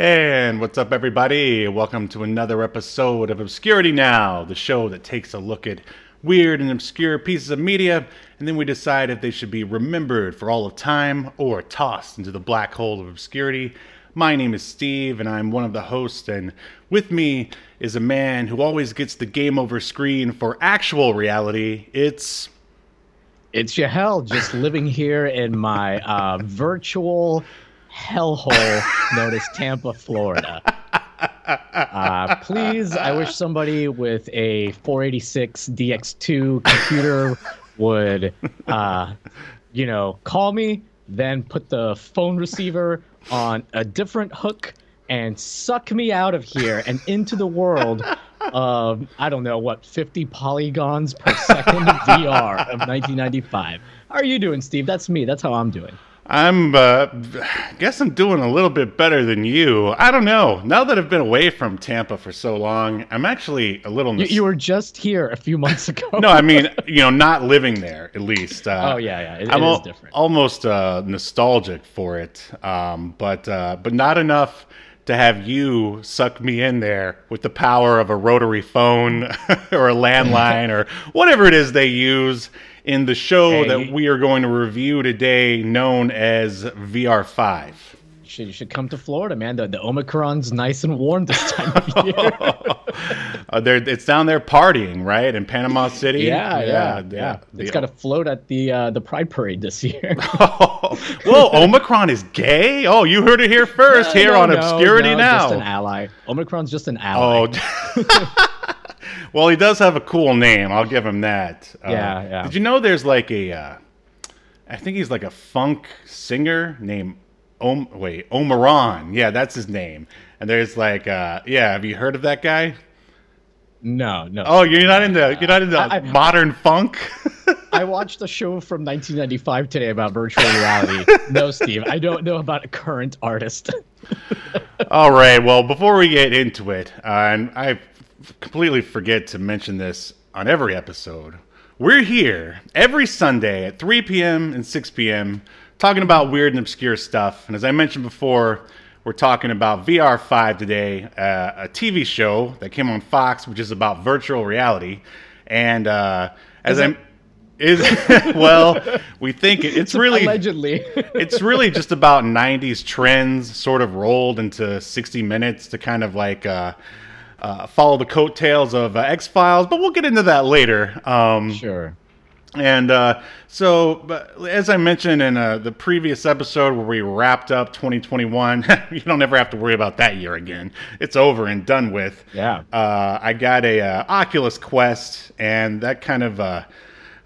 And what's up, everybody? Welcome to another episode of Obscurity Now, the show that takes a look at weird and obscure pieces of media, and then we decide if they should be remembered for all of time or tossed into the black hole of obscurity. My name is Steve, and I'm one of the hosts, and with me is a man who always gets the game over screen for actual reality. It's It's Yahel, just living here in my uh, virtual hellhole known as Tampa, Florida. Uh, please, I wish somebody with a 486 DX2 computer would, uh, you know, call me, then put the phone receiver on a different hook and suck me out of here and into the world of, I don't know, what, 50 polygons per second VR of 1995. How are you doing, Steve? That's me. That's how I'm doing. I'm, uh, guess I'm doing a little bit better than you. I don't know. Now that I've been away from Tampa for so long, I'm actually a little. You, you were just here a few months ago. no, I mean, you know, not living there at least. Uh, Oh, yeah, yeah. It- I'm is al- different. almost uh, nostalgic for it, um, but uh, but not enough to have you suck me in there with the power of a rotary phone or a landline or whatever it is they use in the show Hey, that we are going to review today, known as VR5. You should, you should come to Florida, man. The, the Omicron's nice and warm this time of year. Uh, they're, it's down there partying, right, in Panama City. yeah, yeah, yeah. The- It's got to float at the uh, the Pride Parade this year. Whoa, Omicron is gay? Oh, you heard it here first, here No, on no, Obscurity no, Now. Just an ally. Omicron's just an ally. Oh, well, he does have a cool name. I'll give him that. Uh, Yeah, yeah. Did you know there's like a, uh, I think he's like a funk singer named Om. Wait, Omarion. Yeah, that's his name. And there's like, uh, yeah, have you heard of that guy? No, no. Oh, you're not into you're not into I- I- modern funk. I watched a show from 1995 today about virtual reality. no, Steve, I don't know about a current artist. All right. Well, before we get into it, uh, and I f- completely forget to mention this on every episode, we're here every Sunday at 3 p.m. and 6 p.m. talking about weird and obscure stuff. And as I mentioned before, we're talking about VR5 today, uh, a TV show that came on Fox, which is about virtual reality. And uh, as I'm. Is well, we think it, it's really allegedly. it's really just about 90s trends sort of rolled into 60 minutes to kind of like uh, uh, follow the coattails of uh, X Files, but we'll get into that later. Um, sure. and uh, so, but as I mentioned in uh, the previous episode where we wrapped up 2021, you don't ever have to worry about that year again. It's over and done with. Yeah. Uh, I got a uh, Oculus Quest, and that kind of, uh,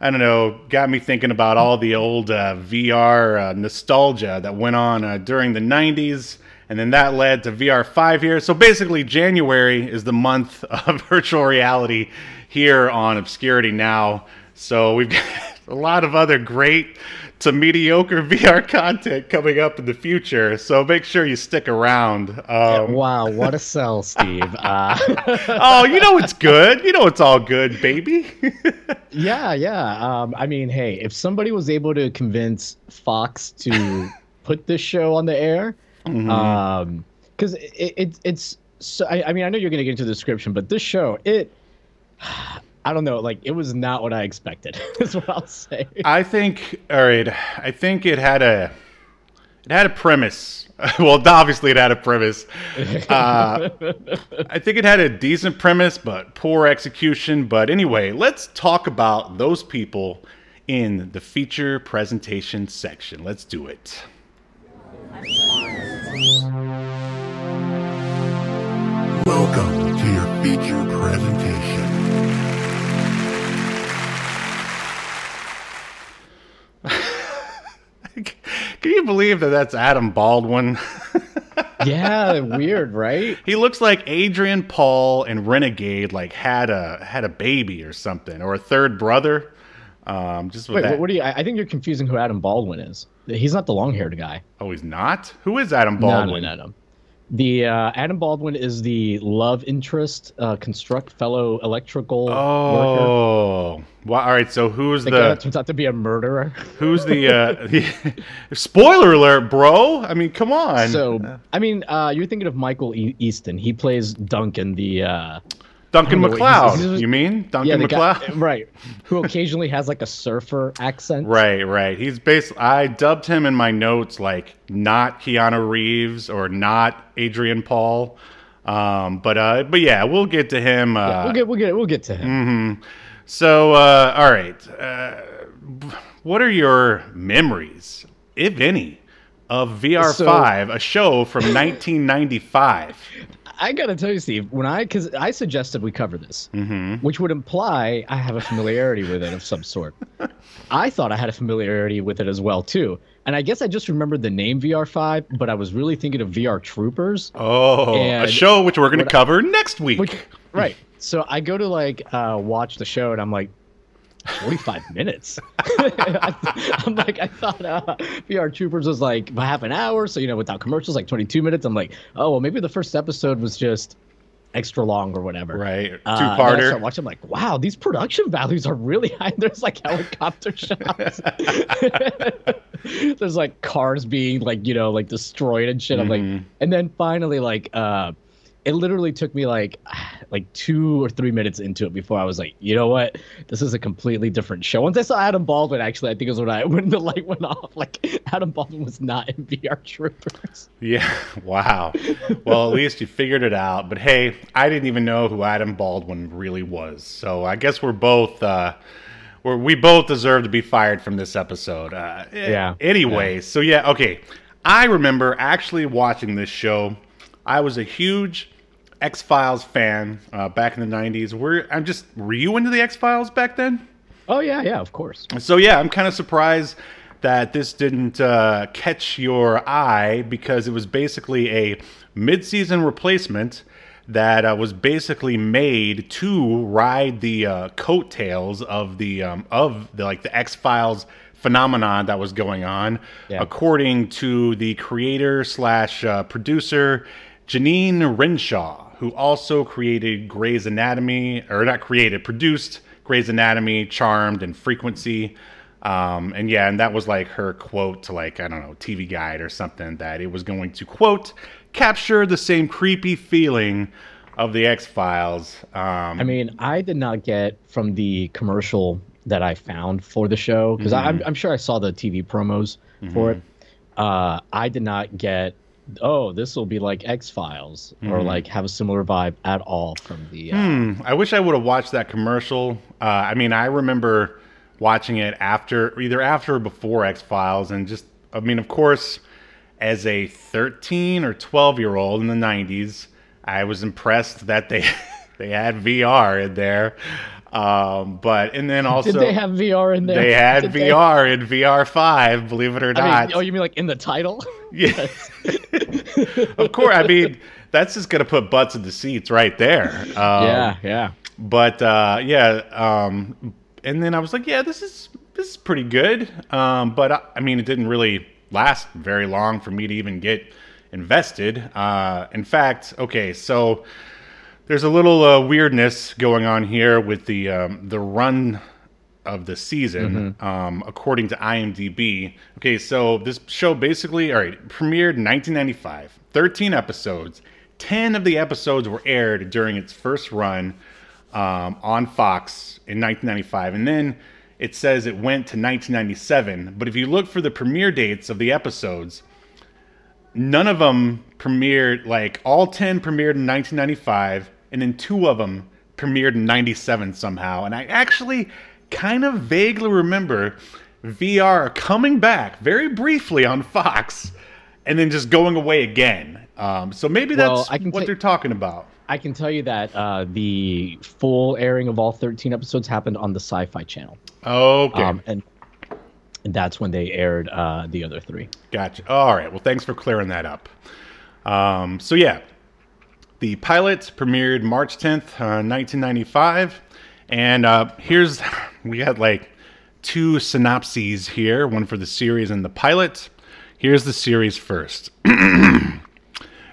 I don't know, got me thinking about all the old uh, VR uh, nostalgia that went on uh, during the 90s. And then that led to VR5 here. So basically, January is the month of virtual reality here on Obscurity Now. So we've got a lot of other great to mediocre VR content coming up in the future. So make sure you stick around. Um, Wow, what a sell, Steve. Uh, oh, you know it's good. You know it's all good, baby. yeah, yeah. Um, I mean, hey, if somebody was able to convince Fox to put this show on the air, Mm-hmm. um, because it, it it's so. I, I mean, I know you're gonna get into the description, but this show, it. I don't know, like it was not what I expected. is what I'll say. I think. All right. I think it had a. It had a premise. well, obviously it had a premise. Uh, I think it had a decent premise, but poor execution. But anyway, let's talk about those people in the feature presentation section. Let's do it. Welcome to your feature presentation. Can you believe that that's Adam Baldwin? yeah, weird, right? he looks like Adrian Paul and Renegade like had a had a baby or something, or a third brother. Um, just with Wait, that. what, do you? I think you're confusing who Adam Baldwin is. He's not the long-haired guy. oh, he's not. Who is Adam Baldwin? no, no, no. The uh, Adam Baldwin is the love interest, uh, construct fellow electrical worker. Oh, well, all right. So who's The guy that turns out to be a murderer. who's the? Uh, spoiler alert, bro. I mean, come on. So, I mean, uh, you're thinking of Michael e- Easton. He plays Duncan, the uh, Duncan MacLeod. you mean Duncan yeah, guy, MacLeod? right? Who occasionally has like a surfer accent. Right, right. He's basically. I dubbed him in my notes like not Keanu Reeves or not Adrian Paul. Um, but uh, but yeah, we'll get to him. Uh, We'll get, we'll get, we'll get to him. So, uh, all right. Uh, what are your memories, if any, of VR5, a show from 1995? I gotta tell you, Steve, when I because I suggested we cover this, Mm-hmm. which would imply I have a familiarity with it of some sort. I thought I had a familiarity with it as well too, and I guess I just remembered the name VR5, but I was really thinking of VR Troopers. Oh, a show which we're going to what- cover next week. Which, right. So I go to like uh, watch the show, and I'm like, 45 minutes. I'm like, I thought uh, VR Troopers was like half an hour, so you know, without commercials, like 22 minutes. I'm like, oh, well, maybe the first episode was just extra long or whatever. right. Two Uh, then I parter. watching. I'm like, wow, these production values are really high. There's like helicopter shots. There's like cars being like you know like destroyed and shit. I'm Mm-hmm. like, and then finally like uh, it literally took me like like two or three minutes into it before I was like, you know what, this is a completely different show. Once I saw Adam Baldwin, actually, I think is when I when the light went off. Like Adam Baldwin was not in VR Troopers. Yeah. Wow. well, at least you figured it out. But hey, I didn't even know who Adam Baldwin really was. So I guess we're both. Uh, we're, we both deserve to be fired from this episode. Uh, Yeah. Anyway, so yeah, okay. I remember actually watching this show. I was a huge X Files fan uh, back in the '90s. Were I'm just were you into the X Files back then? Oh yeah, yeah, of course. So yeah, I'm kind of surprised that this didn't uh, catch your eye because it was basically a mid-season replacement that uh, was basically made to ride the uh, coattails of the um, of the like the X Files phenomenon that was going on, Yeah. according to the creator slash uh, producer Jeannine Renshaw, who also created Grey's Anatomy, or not created, produced Grey's Anatomy, Charmed, and Frequency. Um, and yeah, and that was like her quote to like, I don't know, TV Guide or something that it was going to quote, capture the same creepy feeling of the X Files. Um, I mean, I did not get from the commercial that I found for the show because I'm, I'm sure I saw the TV promos for it. Uh, I did not get, oh, this will be like X Files or like have a similar vibe at all from the. Uh, Hmm, I wish I would have watched that commercial. Uh, I mean, I remember watching it after, either after or before X Files, and just, I mean, of course, as a 13 or 12 year old in the 90s, I was impressed that they they had VR in there. Um, but and then also Did they have VR in there? they had Did VR in VR five, believe it or I not. mean, oh, you mean like in the title? Yeah. of course. I mean, that's just gonna put butts in the seats right there. Um, yeah, yeah. But uh, yeah. Um, and then I was like, yeah, this is this is pretty good. Um, but I, I mean, it didn't really last very long for me to even get invested. Uh, in fact, okay, so there's a little uh, weirdness going on here with the um, the run of the season, um, according to IMDb. Okay, so this show basically, all right, premiered in 1995, 13 episodes. 10 of the episodes were aired during its first run um, on Fox in 1995, and then it says it went to 1997. But if you look for the premiere dates of the episodes, none of them premiered like all 10 premiered in 1995 and then two of them premiered in 97 somehow and i actually kind of vaguely remember vr coming back very briefly on fox and then just going away again um, so maybe Well, that's I can what ta- they're talking about I can tell you that uh, the full airing of all 13 episodes happened on the Sci-Fi Channel. okay Um, and and that's when they aired uh, the other three. Gotcha. All right. Well, thanks for clearing that up. Um, so yeah, the pilot premiered March 10th, uh, 1995, and uh, here's we got like two synopses here, one for the series and the pilot. Here's the series first.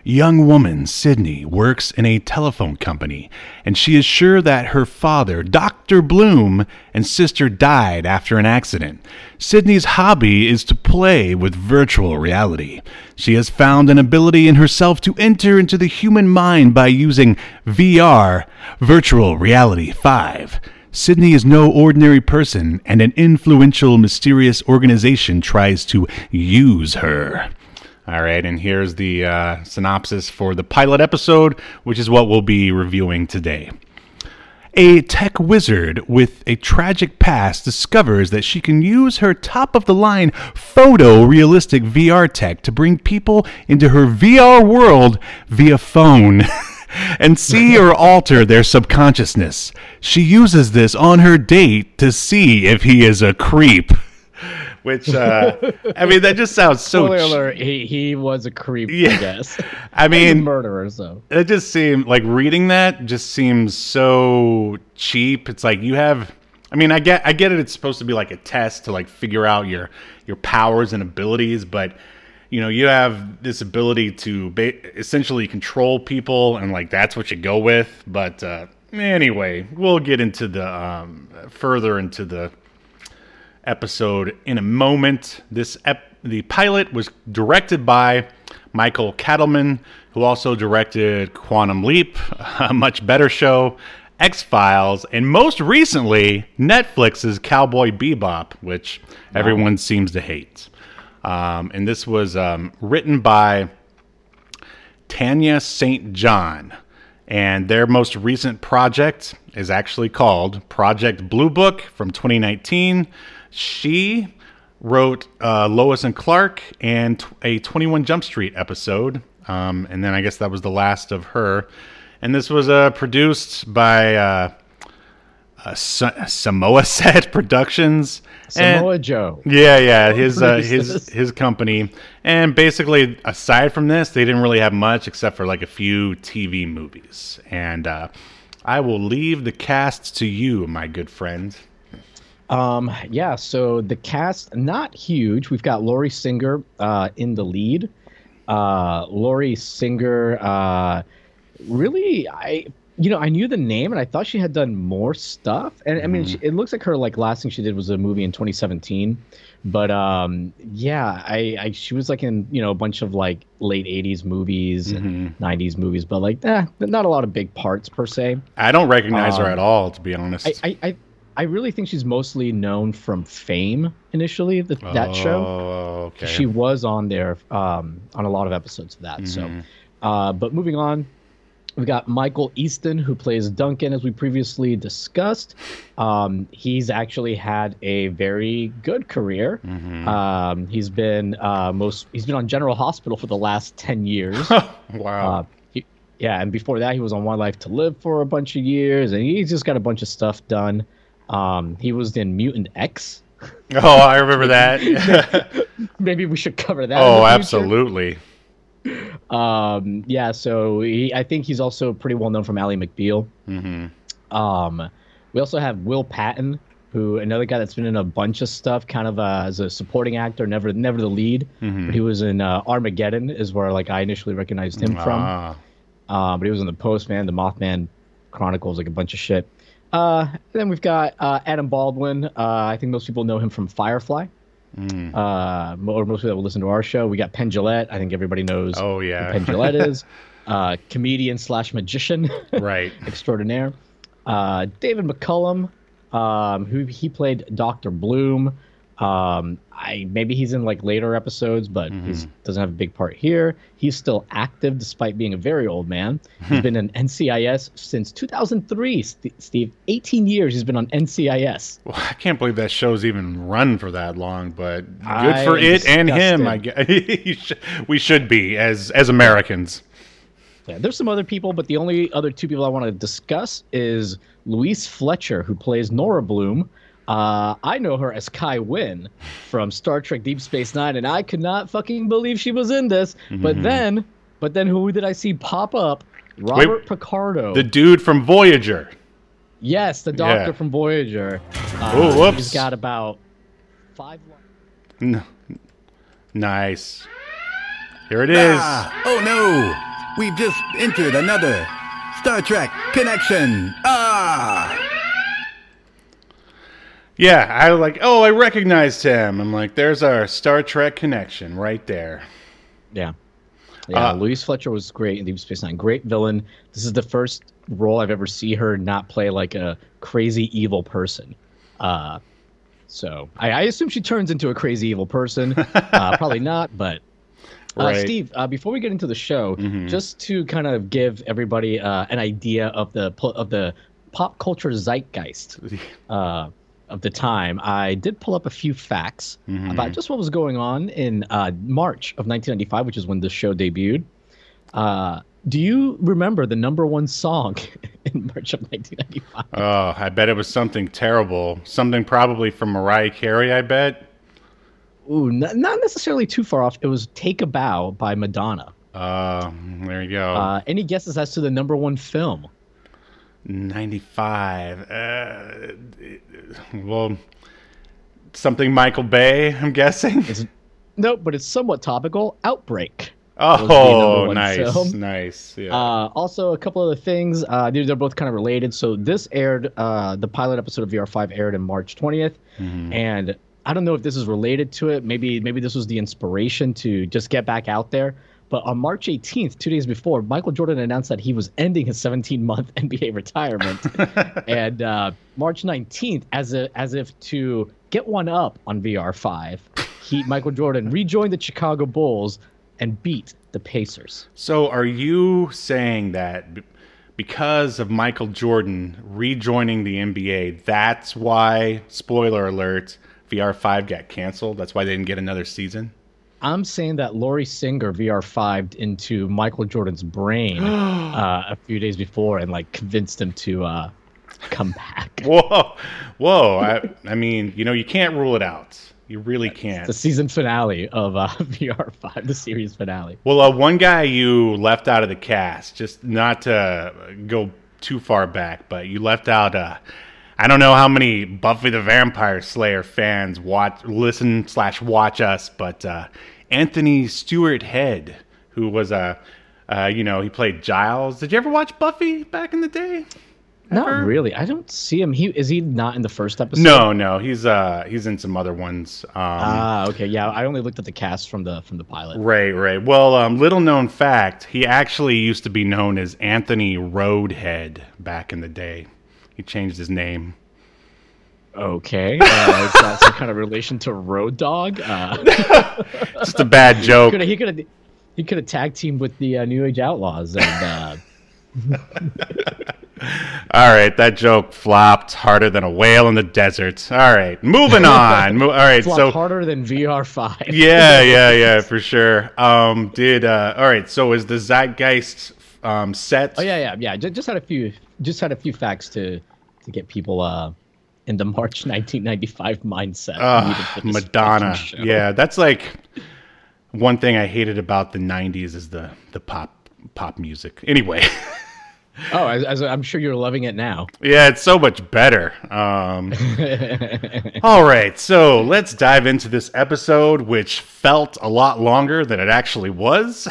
Young woman Sydney works in a telephone company, and she is sure that her father, Dr. Bloom, and sister died after an accident. Sydney's hobby is to play with virtual reality. She has found an ability in herself to enter into the human mind by using VR, Virtual Reality 5. Sydney is no ordinary person, and an influential, mysterious organization tries to use her. All right, and here's the uh, synopsis for the pilot episode, which is what we'll be reviewing today. A tech wizard with a tragic past discovers that she can use her top of the line photorealistic VR tech to bring people into her VR world via phone. and see or alter their subconsciousness. She uses this on her date to see if he is a creep. Which uh, I mean, that just sounds so. Spoiler ch- alert: he he was a creep. Yeah. I guess. I mean, murderer. So it just seemed like reading that just seems so cheap. It's like you have. I mean, I get I get it. It's supposed to be like a test to like figure out your your powers and abilities, but you know you have this ability to ba- essentially control people, and like that's what you go with. But uh, anyway, we'll get into the um, further into the episode in a moment. This ep- the pilot was directed by Michael Katleman, who also directed Quantum Leap, a much better show, X Files, and most recently Netflix's Cowboy Bebop, which everyone seems to hate. Um, and this was um, written by Tanya St. John. And their most recent project is actually called Project Blue Book from 2019. She wrote uh, Lois and Clark and a 21 Jump Street episode. Um, and then I guess that was the last of her. And this was uh, produced by uh, uh, Sa- Samoa Set Productions. And- Samoa Joe. yeah, yeah, his uh, his his company, and basically, aside from this, they didn't really have much except for like a few TV movies. And uh, I will leave the cast to you, my good friend. Um, yeah, so the cast not huge. We've got Lori Singer uh, in the lead. Uh, Lori Singer, uh, really, I you know I knew the name and I thought she had done more stuff. And I mean, she, it looks like her like last thing she did was a movie in 2017. But um, yeah, I, I she was like in you know a bunch of like late 80s movies and 90s movies, but like eh, not a lot of big parts per se. I don't recognize her Um, at all, to be honest. I, I, I, I really think she's mostly known from Fame initially, the, that show. Oh, okay. She was on there um, on a lot of episodes of that. So, uh, but moving on, we got Michael Easton who plays Duncan, as we previously discussed. Um, he's actually had a very good career. Um, he's been uh, most he's been on General Hospital for the last ten years. wow. Uh, he, yeah, and before that, he was on One Life to Live for a bunch of years, and he's just got a bunch of stuff done. Um, he was in Mutant X. oh, I remember that. Maybe we should cover that. oh, absolutely. Um, yeah, so he, I think he's also pretty well known from Ally McBeal. hmm Um, we also have Will Patton, who another guy that's been in a bunch of stuff, kind of uh, as a supporting actor, never never the lead. But he was in uh, Armageddon, is where like I initially recognized him from. Ah. Uh, but he was in the Postman, the Mothman Chronicles, like a bunch of shit. Uh, then we've got uh, Adam Baldwin. Uh, I think most people know him from Firefly. Mm. Uh, or most people that will listen to our show. We got Penn Jillette. I think everybody knows Oh, who yeah. Penn Jillette is. Uh, comedian slash magician right. extraordinaire. Uh, David McCallum, um, who he played Doctor Bloom. Um, I maybe he's in like later episodes, but he doesn't have a big part here. He's still active despite being a very old man. He's been in NCIS since 2003. St- Steve, 18 years he's been on NCIS. Well, I can't believe that show's even run for that long, but good I for it and him. I guess we should be as as Americans. Yeah, there's some other people, but the only other two people I want to discuss is Louise Fletcher, who plays Nora Bloom. Uh, I know her as Kai Winn from Star Trek Deep Space Nine, and I could not fucking believe she was in this. But then, but then, who did I see pop up? Robert Picardo. The dude from Voyager. yes, the Doctor Yeah. from Voyager. Uh, Oh, whoops. He's got about five. lines. N- nice. Here it is. Ah, oh no! We've just entered another Star Trek connection. Ah! Yeah, I was like. Oh, I recognized him. I'm like, there's our Star Trek connection right there. Yeah. Yeah, Uh, Louise Fletcher was great in Deep Space Nine. Great villain. This is the first role I've ever see her not play like a crazy evil person. Uh, so I, I assume she turns into a crazy evil person. Uh, probably not, but uh, Right. Steve, uh, before we get into the show, Mhm. just to kind of give everybody uh, an idea of the of the pop culture zeitgeist uh, of the time, I did pull up a few facts Mhm. about just what was going on in uh, March of 1995, which is when the show debuted. Uh, do you remember the number one song in March of 1995? Oh, I bet it was something terrible. Something probably from Mariah Carey. I bet. Ooh, n- not necessarily too far off. It was "Take a Bow" by Madonna. Uh, there you go. Uh, any guesses as to the number one film? 95. Uh, well, something Michael Bay, I'm guessing. It's, nope, but it's somewhat topical. Outbreak. Oh, nice, film. nice. Yeah. Uh, also, a couple other things. Uh, these are both kind of related. So this aired. Uh, the pilot episode of VR5 aired in March 20th, Mhm. and I don't know if this is related to it. Maybe maybe this was the inspiration to just get back out there. But on March 18th, two days before, Michael Jordan announced that he was ending his 17-month NBA retirement. and uh, March 19th, as a, as if to get one up on VR5, he Michael Jordan rejoined the Chicago Bulls and beat the Pacers. So, are you saying that b- because of Michael Jordan rejoining the NBA, that's why, spoiler alert, VR5 got canceled? That's why they didn't get another season? I'm saying that Lori Singer VR5'd into Michael Jordan's brain uh, a few days before and like convinced him to uh, come back. Whoa, whoa. I, I mean, you know, you can't rule it out. You really can't. The season finale of uh, VR5, the series finale. Well, uh, one guy you left out of the cast, just not to go too far back, but you left out. I don't know how many Buffy the Vampire Slayer fans watch, listen slash watch us, but uh, Anthony Stewart Head, who was a, uh, you know, he played Giles. Did you ever watch Buffy back in the day? Not Ever? really. I don't see him. He is he not in the first episode? No, no, he's uh, he's in some other ones. Um, Ah, okay. Yeah, I only looked at the cast from the from the pilot. Right, right. Well, um, little known fact, he actually used to be known as Anthony Roadhead back in the day. He changed his name. Okay. Uh, is that some kind of relation to Road Dog? Uh, Just a bad joke. he could have he could have tag teamed with the uh, New Age Outlaws and uh, All right, that joke flopped harder than a whale in the desert. All right, moving on. Mo- All right, flopped so harder than VR5. yeah, yeah, yeah, for sure. Um, did uh, all right. So is the zeitgeist um set? Oh yeah, yeah, yeah. Just, just had a few, just had a few facts to to get people uh in the March 1995 mindset. Ugh, needed for this Madonna. Yeah, that's like one thing I hated about the '90s is the the pop pop music. Anyway. Oh, as, as I'm sure you're loving it now. Yeah, it's so much better. Um, all right, so let's dive into this episode, which felt a lot longer than it actually was.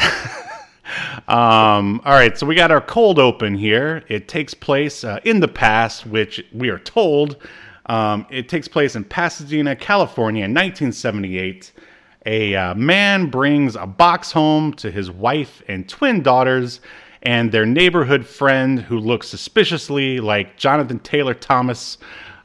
Um, all right, so we got our cold open here. It takes place uh, in the past, which we are told. Um, it takes place in Pasadena, California in 1978. A uh, man brings a box home to his wife and twin daughters and their neighborhood friend who looks suspiciously like Jonathan Taylor Thomas.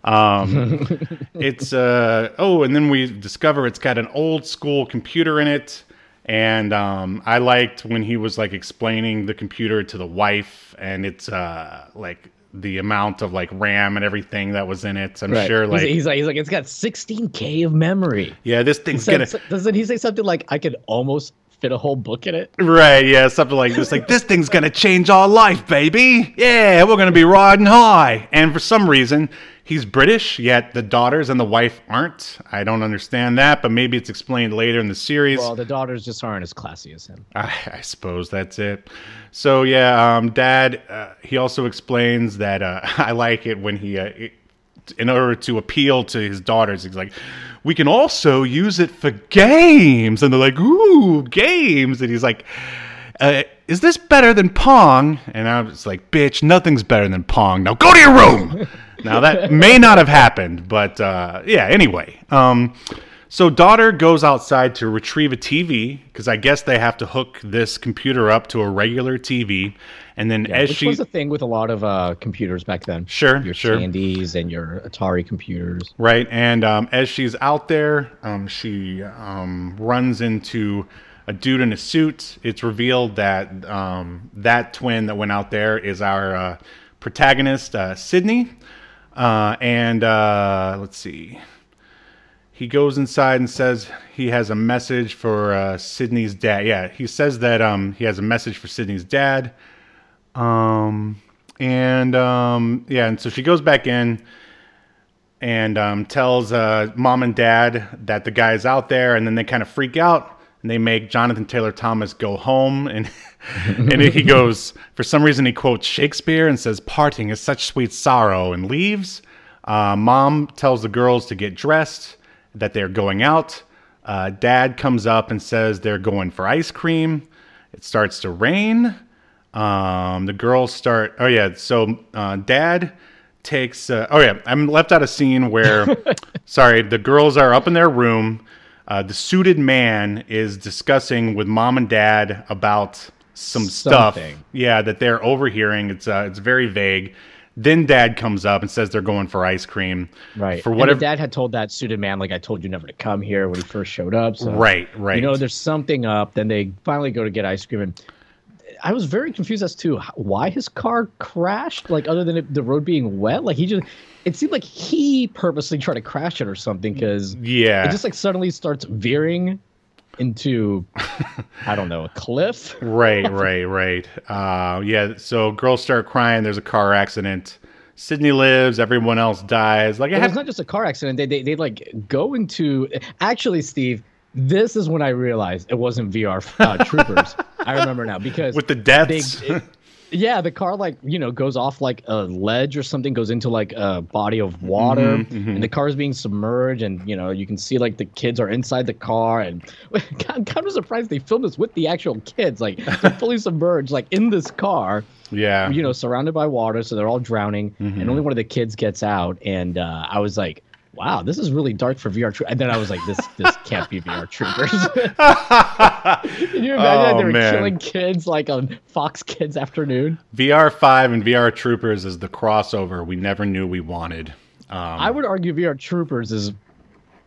Um, it's uh oh, and then we discover it's got an old school computer in it. And um, I liked when he was like explaining the computer to the wife, and it's uh like the amount of like RAM and everything that was in it. I'm Right. sure like he's, like he's like it's got 16k of memory. yeah, this thing's said, gonna doesn't he say something like I could almost fit a whole book in it. Right, yeah, something like this. Like, this thing's gonna change our life, baby. Yeah, we're gonna be riding high. And for some reason, he's British, yet the daughters and the wife aren't. I don't understand that, but maybe it's explained later in the series. Well, the daughters just aren't as classy as him. I, I suppose that's it. So yeah, um, Dad. Uh, he also explains that uh, I like it when he, uh, it- in order to appeal to his daughters, he's like, "We can also use it for games," and they're like, "Ooh, games!" And he's like. Uh, is this better than Pong? And I was like, bitch, nothing's better than Pong. Now go to your room. now that may not have happened, but uh, yeah, anyway. Um, so daughter goes outside to retrieve a TV because I guess they have to hook this computer up to a regular TV, and then as Which she was a thing with a lot of uh, computers back then. Sure, your sure. Tandies and your Atari computers. right, and um, as she's out there, um, she um, runs into a dude in a suit. It's revealed that um, that twin that went out there is our uh, protagonist, uh, Sydney, uh, and uh, let's see. he goes inside and says he has a message for uh, Sydney's dad. Yeah, he says that um, he has a message for Sydney's dad. Um, and um, yeah, and so she goes back in and um, tells uh, mom and dad that the guy's out there, and then they kind of freak out and they make Jonathan Taylor Thomas go home, and and he goes for some reason he quotes Shakespeare and says parting is such sweet sorrow and leaves. Uh, mom tells the girls to get dressed, that they're going out. Uh, dad comes up and says they're going for ice cream. It starts to rain. Um, the girls start. Oh yeah, so uh, dad takes. Uh, oh yeah, I'm left out a scene where, sorry, the girls are up in their room. Uh, the suited man is discussing with mom and dad about some stuff. Yeah, that they're overhearing. It's uh, it's very vague. Then dad comes up and says they're going for ice cream. Right. For whatever. dad had told that suited man, like I told you never to come here when he first showed up. So right. Right. you know, there's something up. Then they finally go to get ice cream, and I was very confused as to why his car crashed. Like other than it, the road being wet, like he just. It seemed like he purposely tried to crash it or something because yeah. it just like suddenly starts veering into I don't know a cliff. right, right, right. Uh, yeah. So girls start crying. There's a car accident. Sydney lives. Everyone else dies. Like It was not just a car accident. They, they they like go into actually, Steve. This is when I realized it wasn't VR uh, troopers. I remember now because with the they, deaths. it- yeah, the car like you know goes off like a ledge or something, goes into like a body of water, Mm-hmm, and the car is being submerged, and you know you can see like the kids are inside the car, and I'm kind of surprised they filmed this with the actual kids, like fully submerged, like in this car, yeah. you know, surrounded by water, so they're all drowning, Mm-hmm. and only one of the kids gets out, and uh, I was like. Wow, this is really dark for VR. troopers. And then I was like, "This, this can't be VR troopers." Can you imagine Oh, they were man. killing kids like on Fox Kids Afternoon? VR Five and VR Troopers is the crossover we never knew we wanted. Um, I would argue VR Troopers is.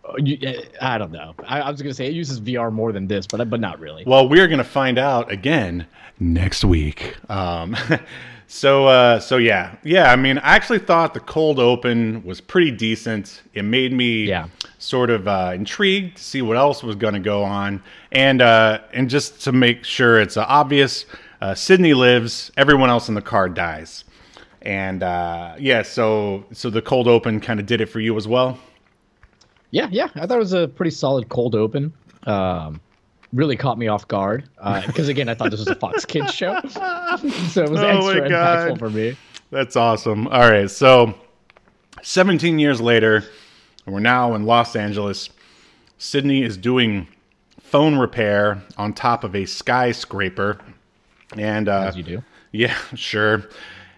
uh, uh, I don't know. I, I was gonna say it uses VR more than this, but but not really. Well, we're gonna find out again next week. Um, so, uh, so yeah, yeah. I mean, I actually thought the cold open was pretty decent. It made me Yeah. sort of uh, intrigued to see what else was gonna go on, and uh, and just to make sure it's uh, obvious, uh, Sydney lives. Everyone else in the car dies, and uh, yeah. So, so the cold open kind of did it for you as well. Yeah, yeah. I thought it was a pretty solid cold open. Um, really caught me off guard because again, I thought this was a Fox Kids show, so it was Oh extra impactful for me. That's awesome. All right, so 17 years later, and we're now in Los Angeles. Sydney is doing phone repair on top of a skyscraper, and uh, As you do. yeah, sure.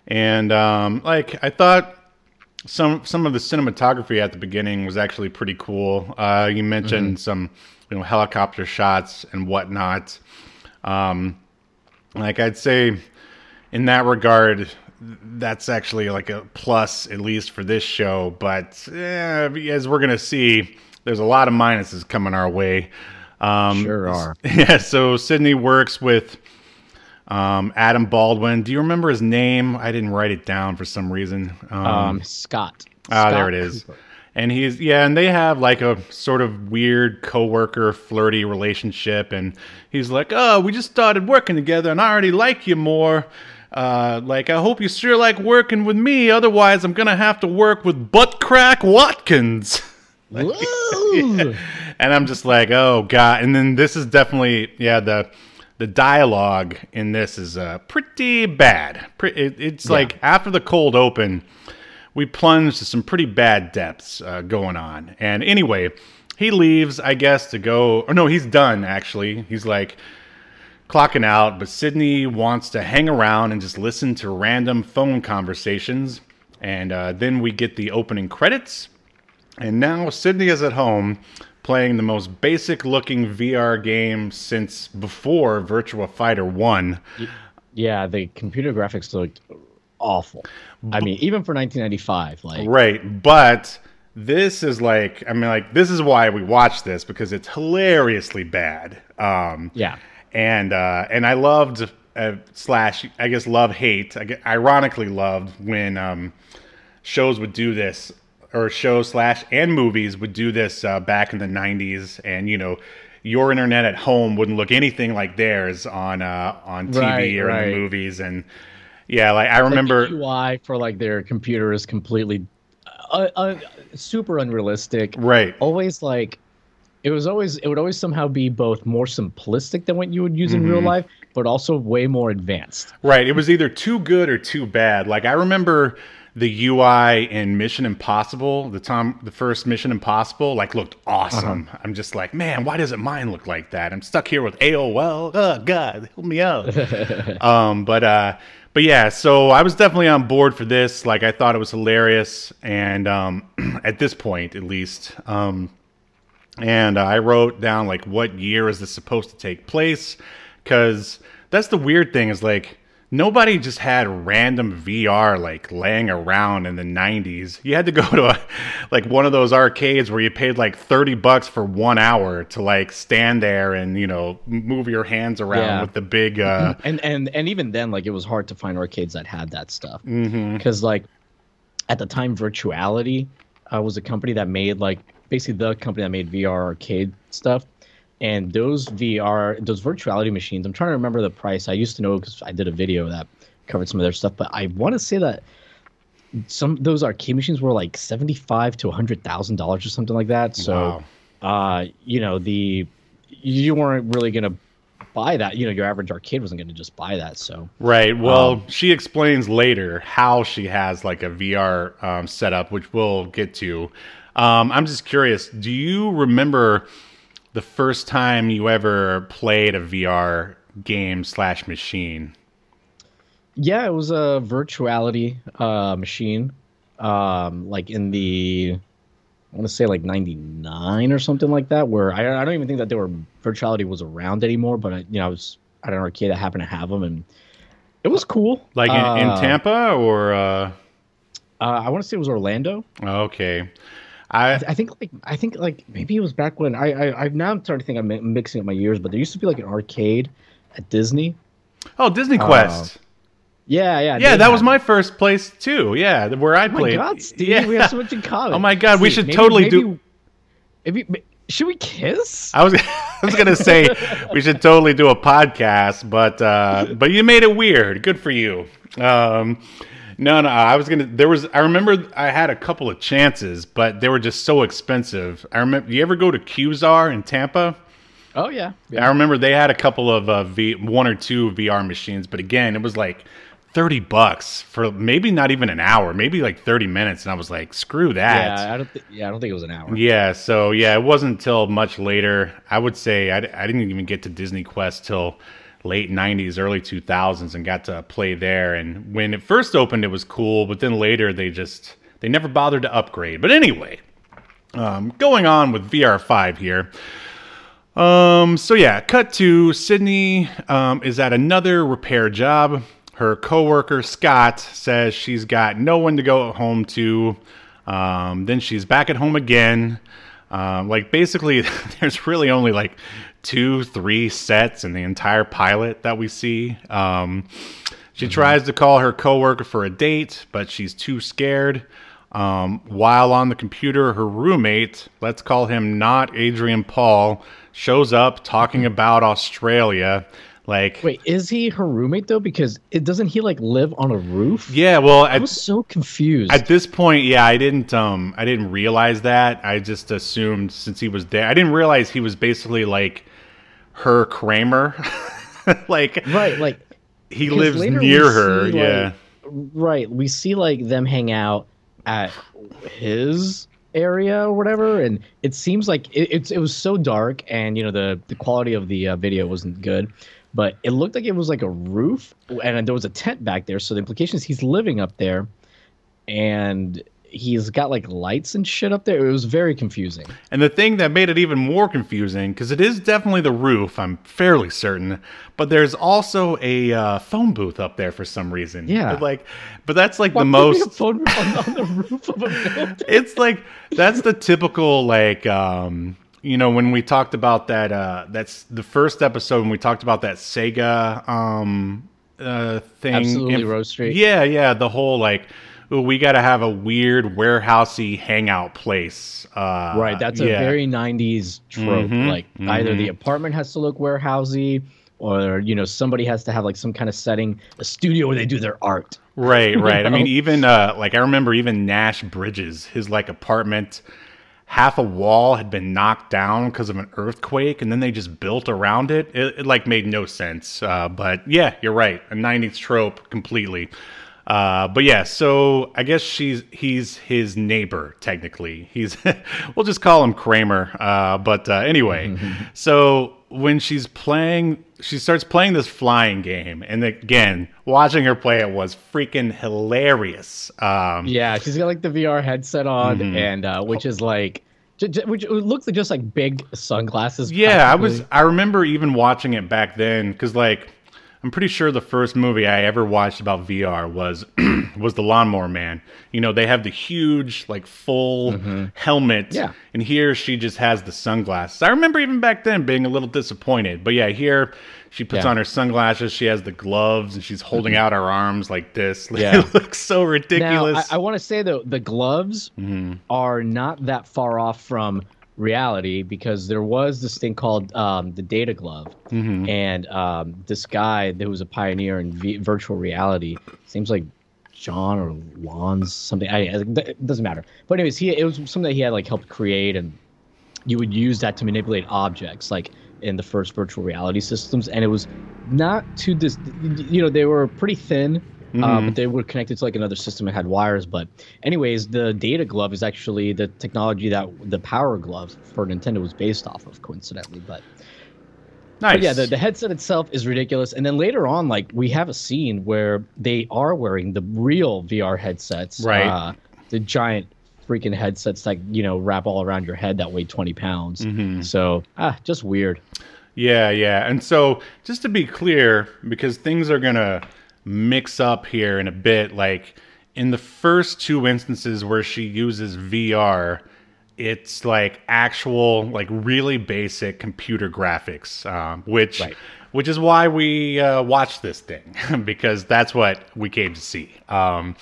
And um, like I thought, some some of the cinematography at the beginning was actually pretty cool. Uh, you mentioned some you know helicopter shots and whatnot. Um, like I'd say, in that regard, that's actually like a plus at least for this show. But eh, as we're gonna see, there's a lot of minuses coming our way. Um, Sure are. yeah, so Sydney works with um, Adam Baldwin. Do you remember his name? I didn't write it down for some reason. Um, Um, Scott. ah, there it is. Cooper. And he's yeah, and they have like a sort of weird coworker flirty relationship, and he's like, "Oh, we just started working together, and I already like you more. Uh, like, I hope you sure like working with me. Otherwise, I'm gonna have to work with Butt Crack Watkins." Woo! and I'm just like, "Oh God!" And then this is definitely yeah the the dialogue in this is uh, pretty bad. It's like after the cold open we plunged to some pretty bad depths uh, going on. And anyway, he leaves, I guess, to go. Or no, he's done actually. He's like clocking out, but Sydney wants to hang around and just listen to random phone conversations. And uh, then we get the opening credits. And now Sydney is at home playing the most basic looking VR game since before Virtua Fighter 1. yeah, the computer graphics looked awful. I mean, even for 1995, like Right, but this is like I mean like this is why we watch this because it's hilariously bad. Um yeah, and uh and I loved uh, slash I guess love hate. I get, ironically loved when um shows would do this or shows slash and movies would do this uh, back in the 90s and you know your internet at home wouldn't look anything like theirs on uh on TV Right, or in right. the movies and yeah like I remember Like, the UI for like their computer is completely uh, uh, super unrealistic. right Always like it was always it would always somehow be both more simplistic than what you would use in Mm-hmm. real life, but also way more advanced. Right. It was either too good or too bad. Like I remember the UI in Mission Impossible, the Tom, the first Mission Impossible, like looked awesome. I'm just like, man, why doesn't mine look like that? I'm stuck here with AOL. Oh God, help me out. um, but uh, but yeah, so I was definitely on board for this. Like I thought it was hilarious, and um, at this point, at least, um, and uh, I wrote down like what year is this supposed to take place because that's the weird thing is like nobody just had random VR like laying around in the 90s. You had to go to a, like one of those arcades where you paid like 30 bucks for 1 hour to like stand there and you know move your hands around Yeah. with the big uh and and and even then like it was hard to find arcades that had that stuff because like at the time virtuality uh, was a company that made like basically the company that made vr arcade stuff and those vr those virtuality machines i'm trying to remember the price i used to know because i did a video that covered some of their stuff but i want to say that some those arcade machines were like 75 to 100 thousand dollars or something like that so uh you know the you weren't really gonna buy that you know your average arcade wasn't gonna just buy that so Right. Well, Um, she explains later how she has like a VR um, setup, which we'll get to. Um, I'm just curious. Do you remember the first time you ever played a VR game slash machine? Yeah, it was a virtuality uh, machine, um, like in the, I want to say like '99 or something like that. Where I, I don't even think that there were virtuality was around anymore, but I, you know, I was at an arcade that happened to have them, and it was cool. Like in, in Uh, Tampa or? Uh, Uh, I want to say it was Orlando. okay. I I think like I think like maybe it was back when I I I'm now starting to think I'm mi- mixing up my years, but there used to be like an arcade at Disney. oh Disney Quest. Yeah, yeah, yeah, they that was my first place too. Yeah, where I played. Oh my. God, Steve, yeah. we have so much in common. Oh my God, we should totally do- Maybe, should we kiss? I was I was gonna say we should totally do a podcast, but uh, but you made it weird. Good for you. Um, no, no, I was gonna. There was. I remember I had a couple of chances, but they were just so expensive. I remember. You ever go to Qzar in Tampa? Oh yeah, I remember they had a couple of uh, v, one or two VR machines, but again, it was like thirty bucks for maybe not even an hour, maybe like thirty minutes, and I was like, screw that. yeah. I don't. Th- yeah, I don't think it was an hour. Yeah, so yeah, it wasn't until much later. I would say I, I didn't even get to Disney Quest till late 90s, early 2000s and got to play there. And when it first opened, it was cool, but then later they just, they never bothered to upgrade. But anyway, um, going on with VR5 here. Um, so yeah, cut to Sydney um, is at another repair job. Her coworker Scott says she's got no one to go home to. Um, then she's back at home again. Um, like basically, there's really only like two, three sets in the entire pilot that we see. Um, she tries to call her coworker for a date, but she's too scared. Um, while on the computer, her roommate, let's call him not Adrian Paul, shows up talking about Australia. Like, Wait, is he her roommate though? Because it doesn't he like live on a roof? yeah, well, I at, was so confused. at this point, yeah, I didn't, um, I didn't realize that. I just assumed since he was there, I didn't realize he was basically like her Kramer. like, right, like he lives near her. see, yeah. like- right. We see like them hang out at his area or whatever, and it seems like it, it's it was so dark, and you know the the quality of the uh, video wasn't good, but it looked like it was like a roof, and there was a tent back there. So the implication is he's living up there, and he's got like lights and shit up there. It was very confusing. And the thing that made it even more confusing, because it is definitely the roof, I'm fairly certain, but there's also a uh, phone booth up there for some reason. Yeah. like, but that's like Why the would we have most. phone on, on the roof of a building. It's like that's the typical like. um you know when we talked about that uh that's the first episode when we talked about that Sega um uh thing Absolutely, Inf- Rose Street. Yeah, yeah, the whole like we got to have a weird warehousey hangout place. Uh Right, that's a yeah. very '90s trope. Mhm, Like either the apartment has to look warehousey, or you know somebody has to have like some kind of setting, a studio where they do their art. Right, right. I mean, even uh, like I remember even Nash Bridges, his like apartment, half a wall had been knocked down because of an earthquake, and then they just built around it. It, it like made no sense. Uh, but yeah, you're right, a '90s trope completely. Uh, but yeah, so I guess she's he's his neighbor technically. He's we'll just call him Kramer. Uh, but uh, anyway, so when she's playing, she starts playing this flying game, and again, watching her play it was freaking hilarious. Um, Yeah, she's got like the VR headset on, Mm-hmm. and uh, which is like, which looks like just like big sunglasses. Yeah, I was. I remember even watching it back then because, like, I'm pretty sure the first movie I ever watched about VR was was the Lawnmower Man. You know, they have the huge, like, full helmet. Mm-hmm. Yeah. And here she just has the sunglasses. I remember even back then being a little disappointed. But yeah, here she puts Yeah. on her sunglasses. She has the gloves and she's holding out her arms like this. Yeah. it looks so Now, ridiculous. I, I want to say though, the gloves Mm-hmm. are not that far off from reality because there was this thing called um, the Data Glove, Mm-hmm. and um, this guy that was a pioneer in v- virtual reality seems like John or Lons something. I, it doesn't matter. But anyways, he it was something that he had like helped create, and you would use that to manipulate objects, like in the first virtual reality systems, and it was not too dis. You know, they were pretty thin. Uh, but they were connected to like another system that had wires. But, anyways, the data glove is actually the technology that the power glove for Nintendo was based off of, coincidentally. But nice. but yeah, the, the headset itself is ridiculous. And then later on, like we have a scene where they are wearing the real VR headsets, Right. Uh, the giant freaking headsets that you know wrap all around your head that weigh twenty pounds. Mm-hmm. So ah, just weird. Yeah, yeah. And so, just to be clear, because things are going to mix up here in a bit, like in the first two instances where she uses VR, it's like actual, like really basic computer graphics, um, which. Right. Which is why we uh, watched this thing because that's what we came to see. Um,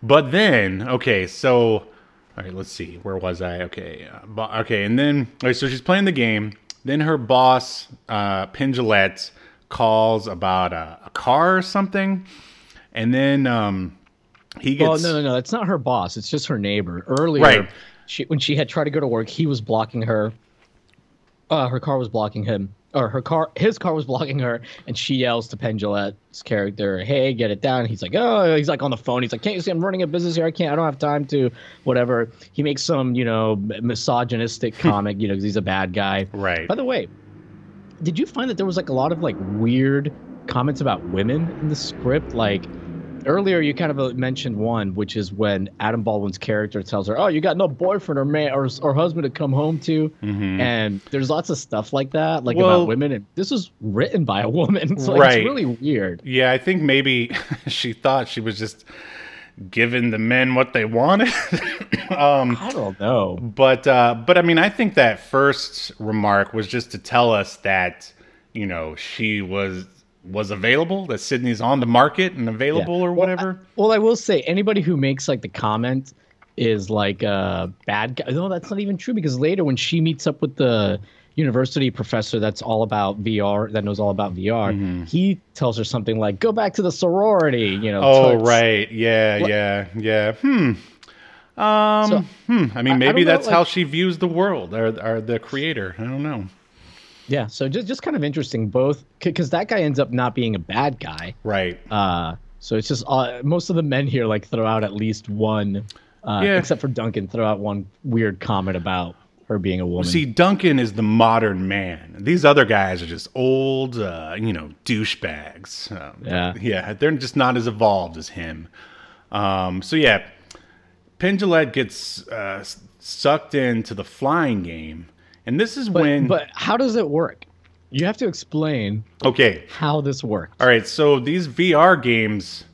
but then, okay, so all right, let's see. Where was I? Okay, uh, bo- okay, and then okay, so she's playing the game. Then her boss, uh, Pingelette, calls about a, a car or something, and then um, he Well, gets no, no, no. It's not her boss. It's just her neighbor. Earlier, Right. she when she had tried to go to work, he was blocking her. Uh, her car was blocking him, or her car, his car was blocking her, and she yells to Pendulette's character, "Hey, get it down!" He's like, "Oh," he's like on the phone. He's like, "Can't you see I'm running a business here? I can't. I don't have time to whatever." He makes some, you know, misogynistic comic, you know, because he's a bad guy. right. By the way, did you find that there was like a lot of like weird comments about women in the script? Like earlier, you kind of uh, mentioned one, which is when Adam Baldwin's character tells her, "Oh, you got no boyfriend or man or, or husband to come home to," and there's lots of stuff like that, like Mm-hmm. Well- about women. And this was written by a woman, so Right. it's really weird. Yeah, I think maybe she thought she was just giving the men what they wanted. um, I don't know. But uh, but I mean, I think that first remark was just to tell us that you know she was was available, that Sydney's on the market and available Yeah. or Well, whatever. Well, I will say anybody who makes like the comment is like a bad guy. No, that's not even true because later when she meets up with the university professor that's all about VR, that knows all about VR, Mm-hmm. he tells her something like, "Go back to the sorority," you know. Oh right, yeah, yeah, yeah. Hmm. Um. So, hmm. I mean, I- I maybe know, that's how she views the world, or, or the creator. I don't know. Yeah, so just just kind of interesting, both because that guy ends up not being a bad guy. Right. Uh, so it's just uh, most of the men here like throw out at least one, uh, Yeah. except for Duncan, throw out one weird comment about her being a woman. See, Duncan is the modern man. These other guys are just old, uh, you know, douchebags. Um, Yeah. yeah, they're just not as evolved as him. Um, so yeah, Pendulette gets uh, sucked into the flying game, and this is but, when. but how does it work? You have to explain okay, how this works. all right. So these VR games,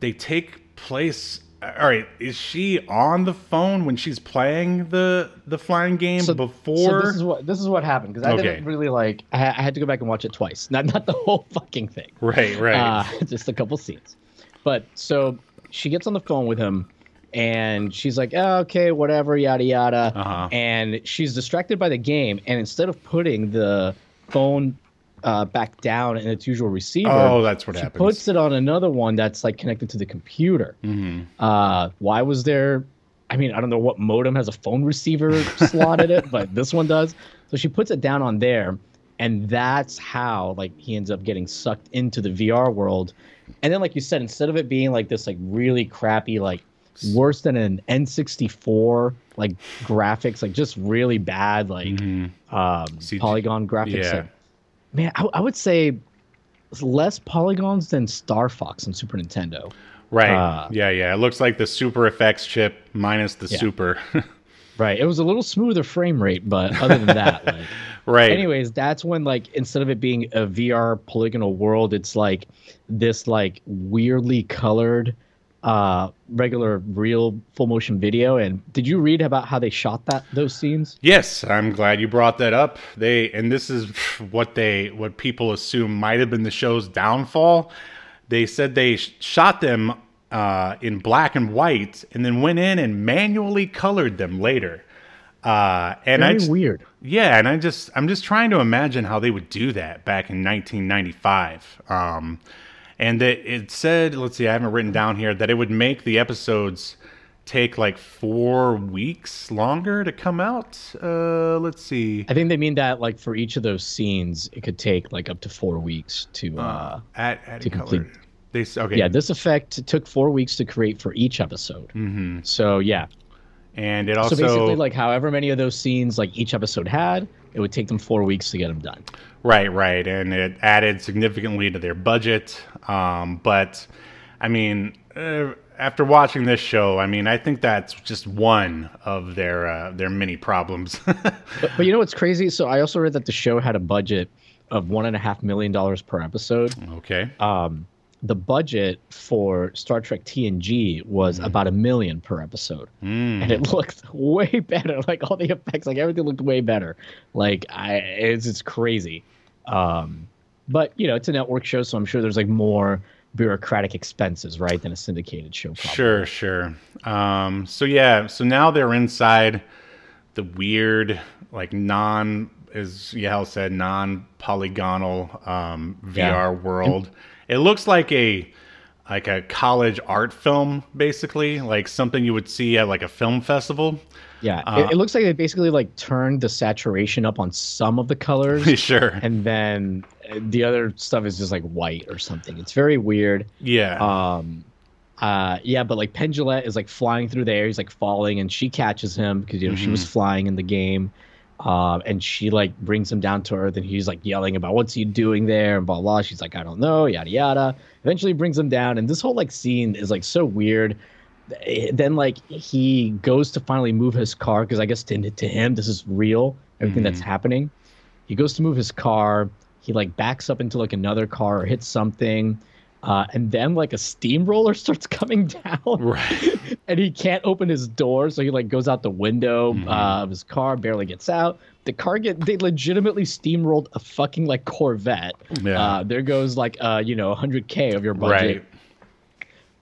they take place. All right, is she on the phone when she's playing the the flying game So, before? so this is what this is what happened because I Okay. didn't really like. I, I had to go back and watch it twice. Not not the whole fucking thing. right, right. Uh, just a couple scenes. But so she gets on the phone with him and she's like, oh, okay, whatever, yada, yada. Uh-huh. And she's distracted by the game. And instead of putting the phone uh, back down in its usual receiver, Oh, that's what she happens. puts it on another one that's like connected to the computer. Mm-hmm. Uh, why was there? I mean, I don't know what modem has a phone receiver slot in it, but this one does. So she puts it down on there, and that's how like he ends up getting sucked into the VR world. And then, like you said, instead of it being like this like really crappy like worse than an N64 like graphics, like just really bad like um, CG. polygon graphics. Mm-hmm. Yeah. like- man, I, I would say less polygons than Star Fox on Super Nintendo. Right. Uh, yeah, yeah. It looks like the Super FX chip minus the Yeah. Super. Right. It was a little smoother frame rate, but other than that, like right. anyways, that's when like instead of it being a VR polygonal world, it's like this like weirdly colored uh regular real full motion video and did you read about how they shot that those scenes Yes, I'm glad you brought that up. They and this is what they what people assume might have been the show's downfall. They said they sh- shot them uh, in black and white and then went in and manually colored them later. Uh, and I just, weird Yeah, and I just I'm just trying to imagine how they would do that back in 1995. Um, and it, it said, let's see, I haven't written down here that it would make the episodes take like four weeks longer to come out. Uh, let's see. i think they mean that like for each of those scenes it could take like up to four weeks to uh Add, add to color. complete. They okay. yeah this effect took four weeks to create for each episode mm-hmm. so yeah and it also so basically like however many of those scenes like each episode had it would take them four weeks to get them done Right, right, and it added significantly to their budget. Um, but I mean, uh, after watching this show, I mean, I think that's just one of their uh, their many problems. But, but you know what's crazy? So I also read that the show had a budget of one and a half million dollars per episode. okay, Um, the budget for Star Trek TNG was about a million per episode, and it looked way better. Like all the effects, like everything looked way better. Like I, it's it's crazy. Um, but you know, it's a network show, so I'm sure there's like more bureaucratic expenses, right, than a syndicated show. Probably. sure, sure. Um, so yeah, so now they're inside the weird, like non, as Yahel said, non polygonal um, VR Yeah. world. It looks like a like a college art film, basically, like something you would see at like a film festival. Yeah, Uh, it, it looks like they basically like turned the saturation up on some of the colors. sure. and then uh, the other stuff is just like white or something. It's very weird. yeah. Um, uh, yeah, but like Pendulette is like flying through the air. He's like falling, and she catches him because you know she was flying in the game. Um, and she like brings him down to earth, and he's like yelling about what's he doing there and blah blah. She's like, I don't know, yada yada. Eventually brings him down, and this whole like scene is like so weird. Then like he goes to finally move his car because I guess to, to him this is real. Everything that's happening. He goes to move his car. He like backs up into like another car or hits something. Uh, and then like a steamroller starts coming down right. and he can't open his door so he like goes out the window uh, of his car barely gets out the car get they legitimately steamrolled a fucking like corvette Yeah. uh, there goes like uh you know 100k of your budget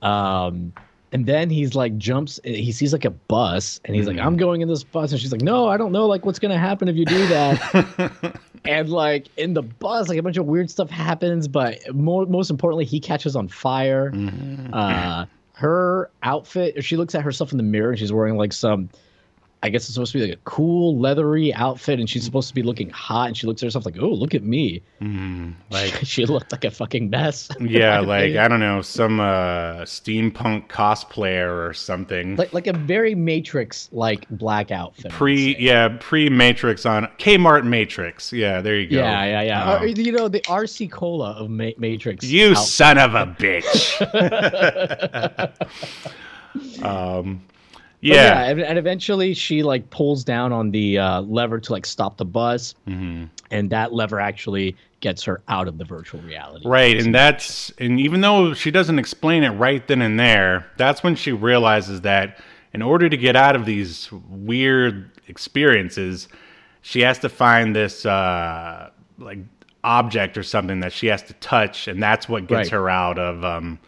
Right. um And then he's like jumps. He sees like a bus, and he's like, Mm-hmm. "I'm going in this bus." And she's like, "No, I don't know. Like, what's gonna happen if you do that?" and like in the bus, like a bunch of weird stuff happens. But more, most importantly, he catches on fire. Mm-hmm. Uh, her outfit. She looks at herself in the mirror, and she's wearing like some. I guess it's supposed to be like a cool leathery outfit, and she's supposed to be looking hot. And she looks at herself like, "Oh, look at me!" like she looked like a fucking mess. yeah, like I don't know, some uh, steampunk cosplayer or something. like like a very Matrix like black outfit. Pre yeah pre Matrix on Kmart Matrix. Yeah, there you go. Yeah, yeah, yeah. Or, you know the RC Cola of Ma- Matrix. You outfit. son of a bitch. um, yeah, yeah, and, eventually she like pulls down on the uh, lever to like stop the bus, Mm-hmm. and that lever actually gets her out of the virtual reality. right, and that's and even though she doesn't explain it right then and there, that's when she realizes that in order to get out of these weird experiences, she has to find this uh, like object or something that she has to touch, and that's what gets Right. her out of um,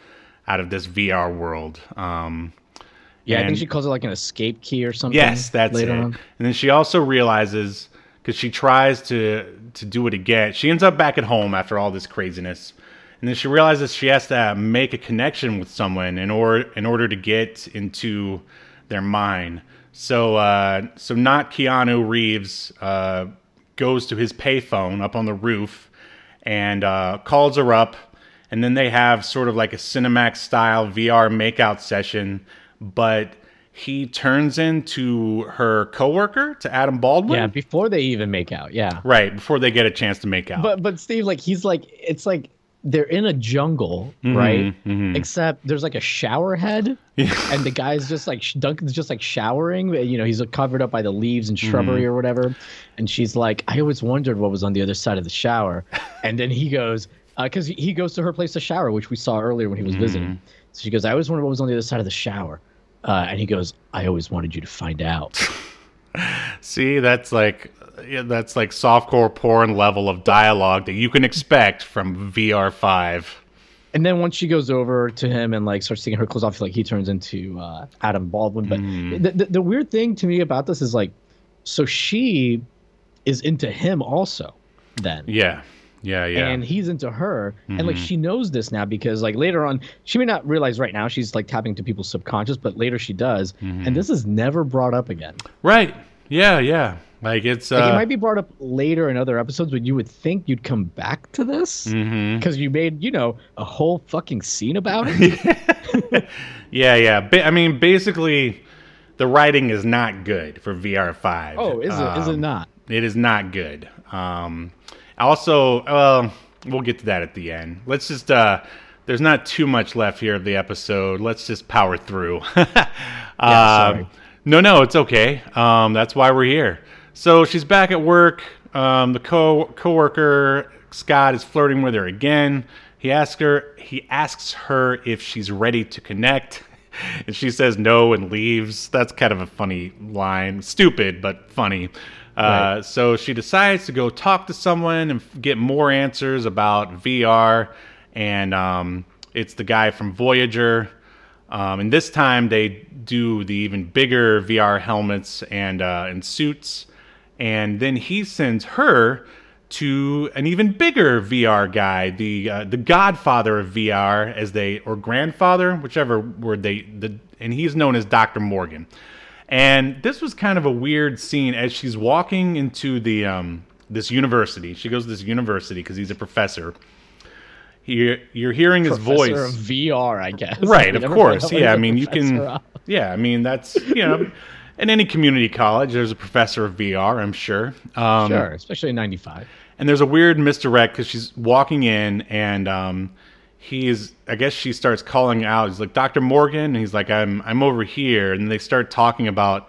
out of this VR world. Um, Yeah, I think she calls it like an escape key or something. Yes, that's later it. on. And then she also realizes because she tries to to do it again. She ends up back at home after all this craziness, and then she realizes she has to make a connection with someone in order in order to get into their mind. So uh, so not Keanu Reeves uh, goes to his payphone up on the roof and uh, calls her up, and then they have sort of like a Cinemax style VR makeout session, but he turns into her coworker to Adam Baldwin. Yeah, before they even make out. Yeah. Right before they get a chance to make out. But but Steve, like he's like it's like they're in a jungle, Mm-hmm, right? Except there's like a shower head, and the guy's just like Duncan's just like showering. You know, he's covered up by the leaves and shrubbery Mm-hmm. or whatever. And she's like, I always wondered what was on the other side of the shower. And then he goes, because he he goes to her place to shower, which we saw earlier when he was Mm-hmm. visiting. So she goes, I always wondered what was on the other side of the shower. Uh, and he goes, I always wanted you to find out. See, that's like yeah, that's like softcore porn level of dialogue that you can expect from VR five. And then once she goes over to him and like starts taking her clothes off, like he turns into uh, Adam Baldwin. But Mm. the, the the weird thing to me about this is like, so she is into him also, then, Yeah, yeah, yeah. Mm-hmm. and he's into her, and like she knows this now because like later on, she may not realize right now she's like tapping to people's subconscious, but later she does, Mm-hmm. and this is never brought up again. right. Yeah, yeah. Like it's uh, Like, it might be brought up later in other episodes, but you would think you'd come back to this Mm-hmm. because you made you know a whole fucking scene about it. Yeah, yeah. Ba- I mean, basically, the writing is not good for VR five. Oh, is it? Is it Um, not? It is not good. Um, also, well, we'll get to that at the end. Let's just. Uh, there's not too much left here of the episode. Let's just power through. Uh, sorry. No, no, it's okay. Um, that's why we're here. So she's back at work. Um, the co coworker Scott is flirting with her again. He asks her. He asks her if she's ready to connect, and she says no and leaves. That's kind of a funny line. Stupid, but funny. Uh, So she decides to go talk to someone and get more answers about VR, and um, it's the guy from Voyager. Um, and this time they do the even bigger VR helmets and uh, and suits, and then he sends her to an even bigger VR guy, the uh, the Godfather of VR, as they or grandfather, whichever word they the, and he's known as Doctor Morgan. And this was kind of a weird scene as she's walking into the um, this university. She goes to this university because he's a professor. You're, you're hearing his voice. Professor of VR, I guess. Right, I of course. Yeah, I mean, you can. of- Yeah, I mean, that's you know, in any community college, there's a professor of VR. I'm sure. Um, Sure, especially in '95. And there's a weird misdirect because she's walking in, and um, he's. I guess she starts calling out. He's like, "Dr. Morgan," and he's like, "I'm. I'm over here." And they start talking about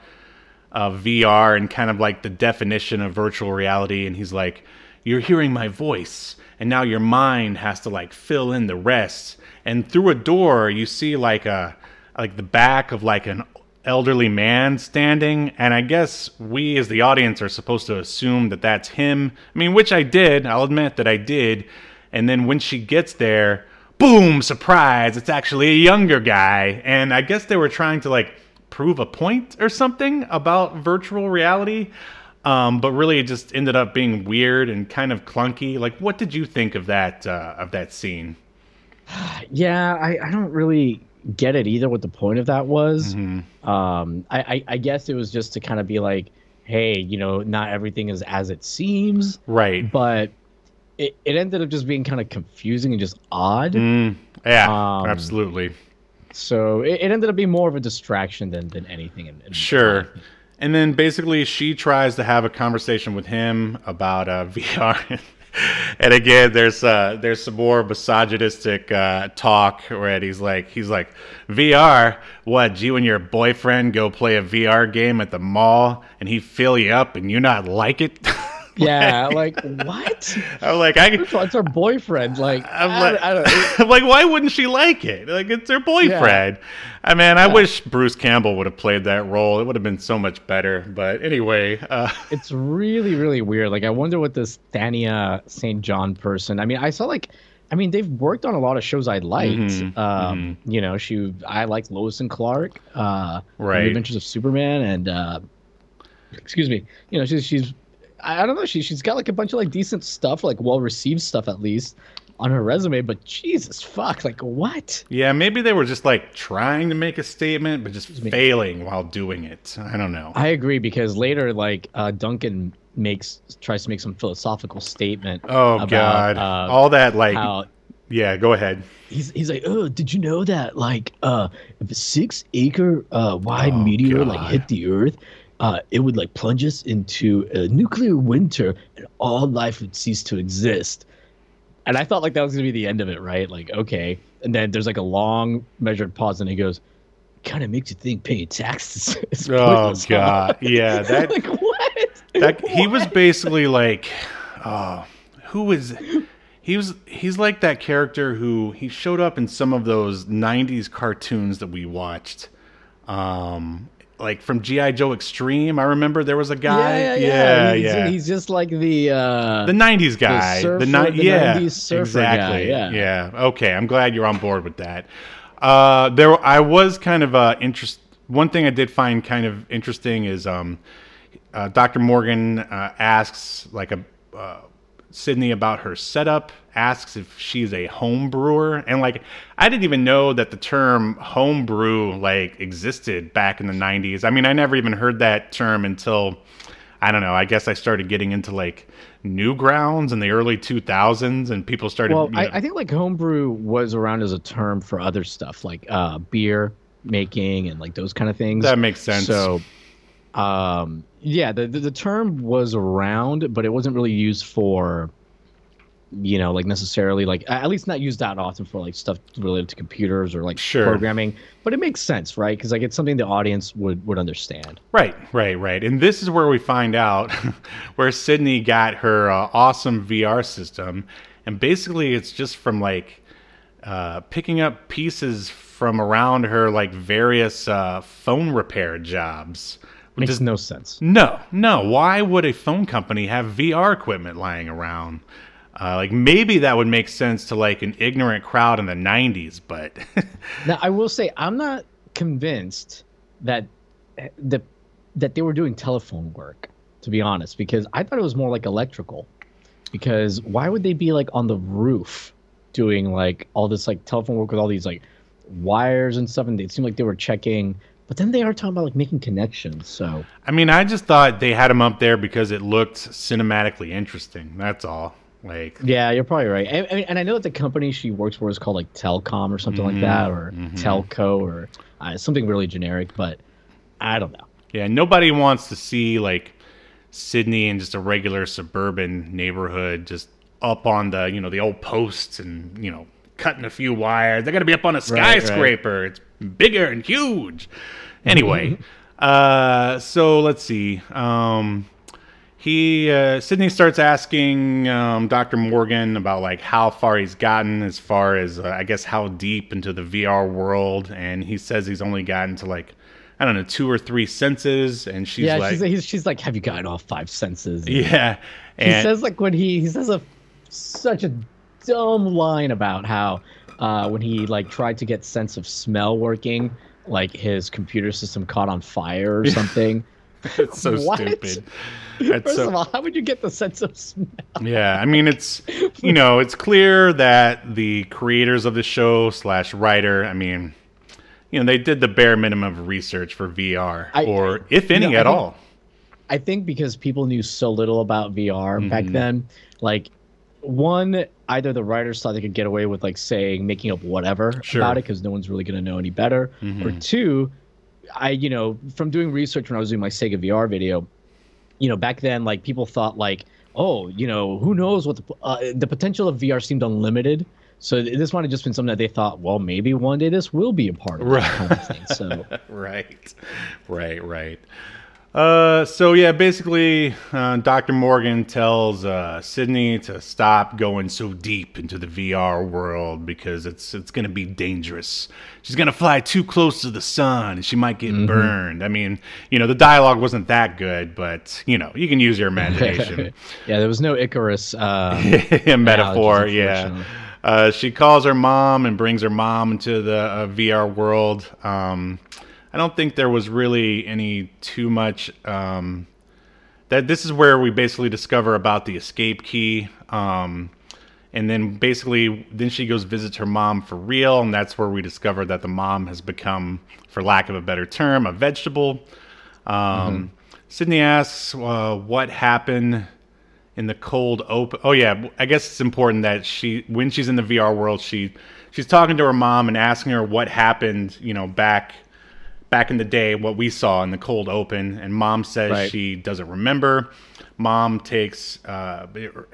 uh, VR and kind of like the definition of virtual reality. And he's like, You're hearing my voice, and now your mind has to like fill in the rest. And through a door, you see like a like the back of like an elderly man standing. And I guess we as the audience are supposed to assume that that's him. I mean, which I did. I'll admit that I did. And then when she gets there, boom, surprise, it's actually a younger guy. And I guess they were trying to like prove a point or something about virtual reality. Um, but really, it just ended up being weird and kind of clunky. Like, what did you think of that uh, of that scene? Yeah, I, I don't really get it either. What the point of that was? Mm-hmm. Um, I, I I guess it was just to kind of be like, hey, you know, not everything is as it seems. Right. But it, it ended up just being kind of confusing and just odd. Mm, yeah, Um, absolutely. So it, it ended up being more of a distraction than than anything. In, in Sure. And then basically, she tries to have a conversation with him about uh, VR. and again, there's uh, there's some more misogynistic uh, talk where he's like, he's like, VR. What? You and your boyfriend go play a VR game at the mall, and he fill you up, and you not like it? Yeah, like what? I'm like, I. First all, it's her boyfriend. Like, I'm I, like, I don't, I'm like, why wouldn't she like it? Like, it's her boyfriend. I mean, I wish Bruce Campbell would have played that role. It would have been so much better. But anyway, uh, it's really, really weird. Like, I wonder what this Thania St. John person. I mean, I saw like, I mean, they've worked on a lot of shows I liked. Mhm, um, You know, she, I liked Lois and Clark, uh, Right. The Adventures of Superman, and uh, excuse me, you know, she's she's, I don't know, she she's got like a bunch of like decent stuff, like well received stuff at least on her resume. But Jesus fuck, like what? yeah, maybe they were just like trying to make a statement, but just failing while doing it. I don't know. I agree because later, like uh, Duncan makes tries to make some philosophical statement. oh about, God, uh, all that like, how yeah. Go ahead. he's he's like, oh, did you know that like uh, if a six acre uh, wide Oh, meteor like hit the Earth, uh, it would like plunge us into a nuclear winter and all life would cease to exist. And I thought like that was gonna be the end of it, right? Like, okay. And then there's like a long measured pause, and he goes, "Kind of makes you think paying taxes is Oh pointless, huh?" God, yeah. That like what? that he was basically like oh who is he was he's like that character who he showed up in some of those 90s cartoons that we watched um like from gi joe extreme i remember there was a guy Yeah, yeah, yeah. yeah, he's, he's just like the uh, the 90s guy surfer- ni- the yeah 90s surfer guy, exactly yeah. yeah okay i'm glad you're on board with that uh there i was kind of uh interest one thing i did find kind of interesting is um uh, Dr. Morgan uh, asks like a uh, Sydney about her setup, asks if she's a home brewer, and like I didn't even know that the term home brew like existed back in the '90s. I mean, I never even heard that term until I don't know. I guess I started getting into like Newgrounds in the early 2000s, and people started. well, you know- I, I think like homebrew was around as a term for other stuff like uh, beer making and like those kind of things. that makes sense. So, um, yeah, the, the the term was around, but it wasn't really used for, you know, like necessarily like at least not used that often for like stuff related to computers or like Sure. programming. But it makes sense, right? Because like it's something the audience would would understand. Right, right, right. And this is where we find out where Sydney got her uh, awesome VR system. And basically, it's just from like uh, picking up pieces from around her, like various uh, phone repair jobs. Which Makes no sense. no, no. Why would a phone company have VR equipment lying around? Uh, like maybe that would make sense to like an ignorant crowd in the '90s, but Now, I will say I'm not convinced that the that they were doing telephone work. To be honest, because I thought it was more like electrical. Because why would they be like on the roof doing like all this like telephone work with all these like wires and stuff? And it seemed like they were checking. But then they are talking about like making connections. So I mean, I just thought they had him up there because it looked cinematically interesting. That's all. Like, yeah, you're probably right. And, and- and I know that the company she works for is called like Telcom or something like that, or Telco or uh, something really generic. But I don't know. yeah, nobody wants to see like Sydney in just a regular suburban neighborhood, just up on the you know the old posts and you know cutting a few wires. They got to be up on a Right, right. skyscraper. It's bigger and huge. Anyway, uh, so let's see. Um, he uh, Sydney starts asking um, Dr. Morgan about like how far he's gotten as far as uh, I guess how deep into the VR world, and he says he's only gotten to like I don't know two or three senses, and she's yeah, like, she's, she's like, "Have you gotten all five senses?" And yeah, he says like when he he says a such a dumb line about how uh, when he like tried to get sense of smell working, like his computer system caught on fire or something. It's so What? stupid. It's First so- of all, how would you get the sense of smell? Yeah, I mean it's you know it's clear that the creators of the show slash writer, I mean, you know they did the bare minimum of research for VR, I- or if any No, I at think- all. I think because people knew so little about VR back Mm-hmm. then, like one, either the writers thought they could get away with like saying making up whatever Sure. about it because no one's really gonna know any better, or two, I you know from doing research when I was doing my Sega VR video, you know back then like people thought like oh you know who knows what the uh, the potential of VR seemed unlimited. So this might have just been something that they thought, well, maybe one day this will be a part of Right. that kind of thing. So right, right, right. Uh, so yeah, basically, uh, Dr. Morgan tells uh, Sydney to stop going so deep into the VR world because it's it's going to be dangerous. She's going to fly too close to the sun and she might get burned. I mean, you know, the dialogue wasn't that good, but you know, you can use your imagination. yeah, there was no Icarus. Uh, metaphor. Yeah. Uh, she calls her mom and brings her mom into the uh, VR world. Um, I don't think there was really any too much. Um, that this is where we basically discover about the escape key. Um, and then basically, then she goes visits her mom for real, and that's where we discover that the mom has become, for lack of a better term, a vegetable. Um, Sydney asks uh, what happened in the cold open. Oh yeah, I guess it's important that she, when she's in the VR world, she she's talking to her mom and asking her what happened, you know, back back in the day, what we saw in the cold open, and mom says Right. she doesn't remember. Mom takes, uh,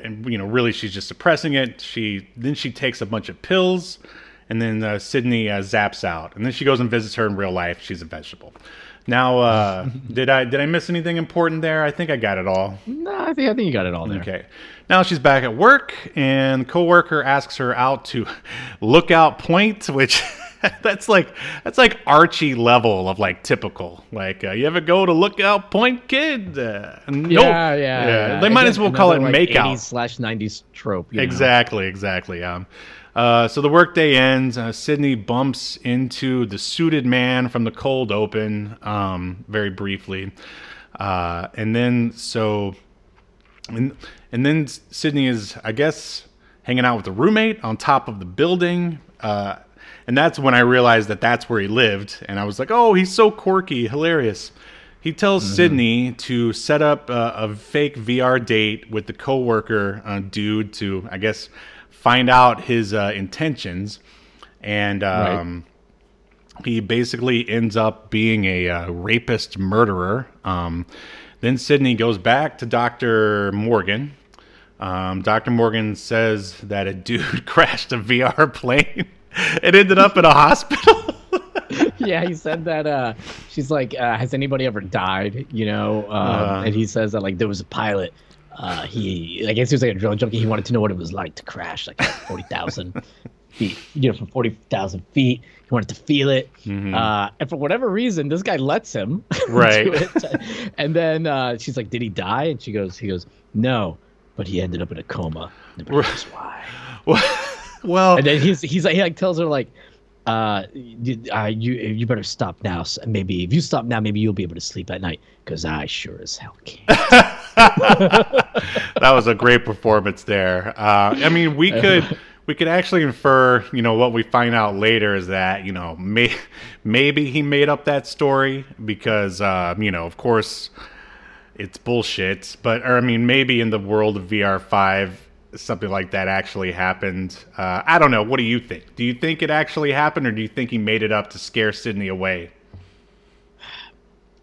and you know, really, she's just suppressing it. She then she takes a bunch of pills, and then uh, Sydney uh, zaps out, and then she goes and visits her in real life. She's a vegetable. Now, uh, did I did I miss anything important there? I think I got it all. no, I think I think you got it all there. Okay. Now she's back at work, and the coworker asks her out to Lookout Point, which that's like that's like Archie level of like typical. Like, uh, you ever go to Lookout Point, kid? Uh, nope. Yeah, yeah, yeah. They might as well call it like, Makeout. slash 90s trope. you know? Exactly, exactly. Um, uh, so the workday ends. Uh, Sydney bumps into the suited man from the cold open um, very briefly, uh, and then so, and and then Sydney is, I guess, hanging out with a roommate on top of the building. Uh, and that's when I realized that that's where he lived, and I was like, "Oh, he's so quirky, hilarious." He tells Sydney to set up uh, a fake VR date with the coworker uh, dude to, I guess, find out his uh, intentions, and um, he basically ends up being a uh, rapist murderer. Um, then Sydney goes back to Doctor Morgan. Um, Dr. Morgan says that a dude crashed a VR plane and ended up in a hospital. yeah, he said that. Uh, she's like, uh, "Has anybody ever died?" You know, um, Uh. and he says that like there was a pilot. Uh, he, I guess he was like a drill junkie. He wanted to know what it was like to crash like forty thousand feet. You know, from forty thousand feet. He wanted to feel it. Uh, and for whatever reason, this guy lets him Mm-hmm. Right. it. And then uh, she's like, "Did he die?" And she goes, "He goes, no, but he ended up in a coma. Nobody knows why." Well, And then he's he's like he like tells her like, uh, you, uh, you you better stop now. So maybe if you stop now, maybe you'll be able to sleep at night. Cause I sure as hell can't. that was a great performance there. Uh, I mean, we could we could actually infer, you know, what we find out later is that you know may, maybe he made up that story because uh, you know, of course, it's bullshit. But or I mean, maybe in the world of VR five. Something like that actually happened. Uh, I don't know. What do you think? Do you think it actually happened, or do you think he made it up to scare Sydney away?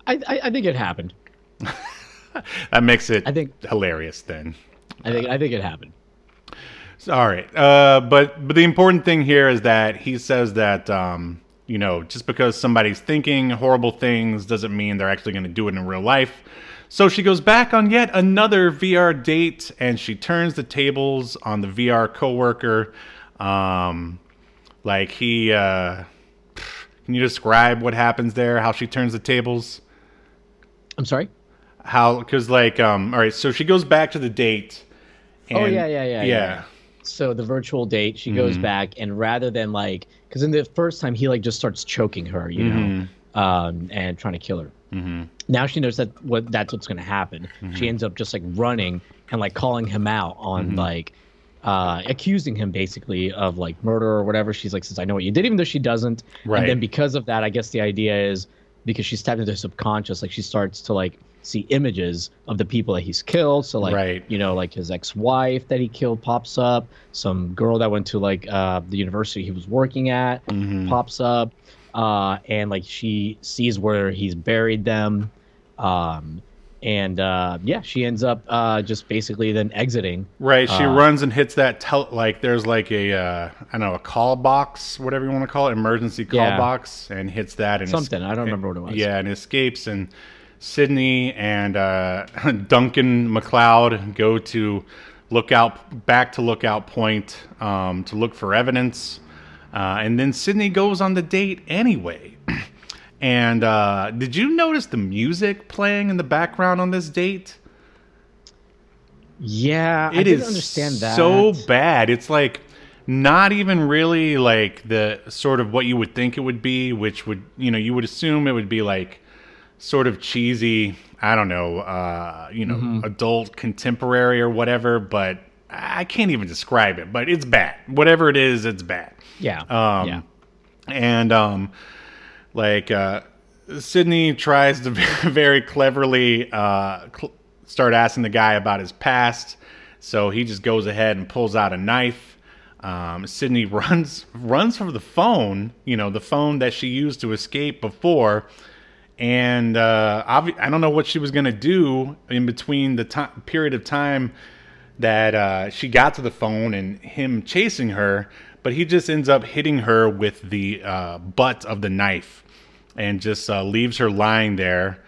I, I I think it happened. That makes it I think- hilarious. Then I think I think it happened. All right, uh, but but the important thing here is that he says that um, you know just because somebody's thinking horrible things doesn't mean they're actually going to do it in real life. So she goes back on yet another VR date, and she turns the tables on the VR coworker. Um, like he, uh, can you describe what happens there? How she turns the tables? I'm sorry. How? Because like, um, all right, so she goes back to the date. Oh, and- yeah, yeah, yeah, yeah. so the virtual date, she goes Mm-hmm. back, and rather than like, because in the first time he like just starts choking her, you Mm-hmm. know, um, and trying to kill her. Now she knows that what that's what's going to happen. Mm-hmm. She ends up just like running and like calling him out on Mm-hmm. like uh, accusing him basically of like murder or whatever. She's like, since I know what you did, even though she doesn't. Right. And then because of that, I guess the idea is because she's tapped into her subconscious, like she starts to like see images of the people that he's killed. So like, Right. you know, like his ex-wife that he killed pops up. Some girl that went to like uh, the university he was working at Mm-hmm. pops up. Uh, and like she sees where he's buried them. Um, and uh, yeah, she ends up uh, just basically then exiting. Right. She Uh, runs and hits that tel- like there's like a uh, I don't know a call box, whatever you want to call it, emergency call Yeah. box, and hits that and es- Something. I don't remember what it was. Yeah, and escapes and Sydney and uh, Duncan MacLeod go to lookout back to lookout point um, to look for evidence, uh, and then Sydney goes on the date anyway. And uh, did you notice the music playing in the background on this date? Yeah, I didn't is understand that. so bad. It's like not even really like the sort of what you would think it would be, which would you know you would assume it would be like sort of cheesy. I don't know, uh, you know, Mm-hmm. adult contemporary or whatever. But I can't even describe it. But it's bad. Whatever it is, it's bad. Yeah. Um, yeah. and um, like uh, Sydney tries to very cleverly uh, cl- start asking the guy about his past. So he just goes ahead and pulls out a knife. Um, Sydney runs runs for the phone, you know, the phone that she used to escape before. And uh, obvi- I don't know what she was gonna do in between the ti period of time that uh, she got to the phone and him chasing her, but he just ends up hitting her with the uh, butt of the knife and just uh, leaves her lying there.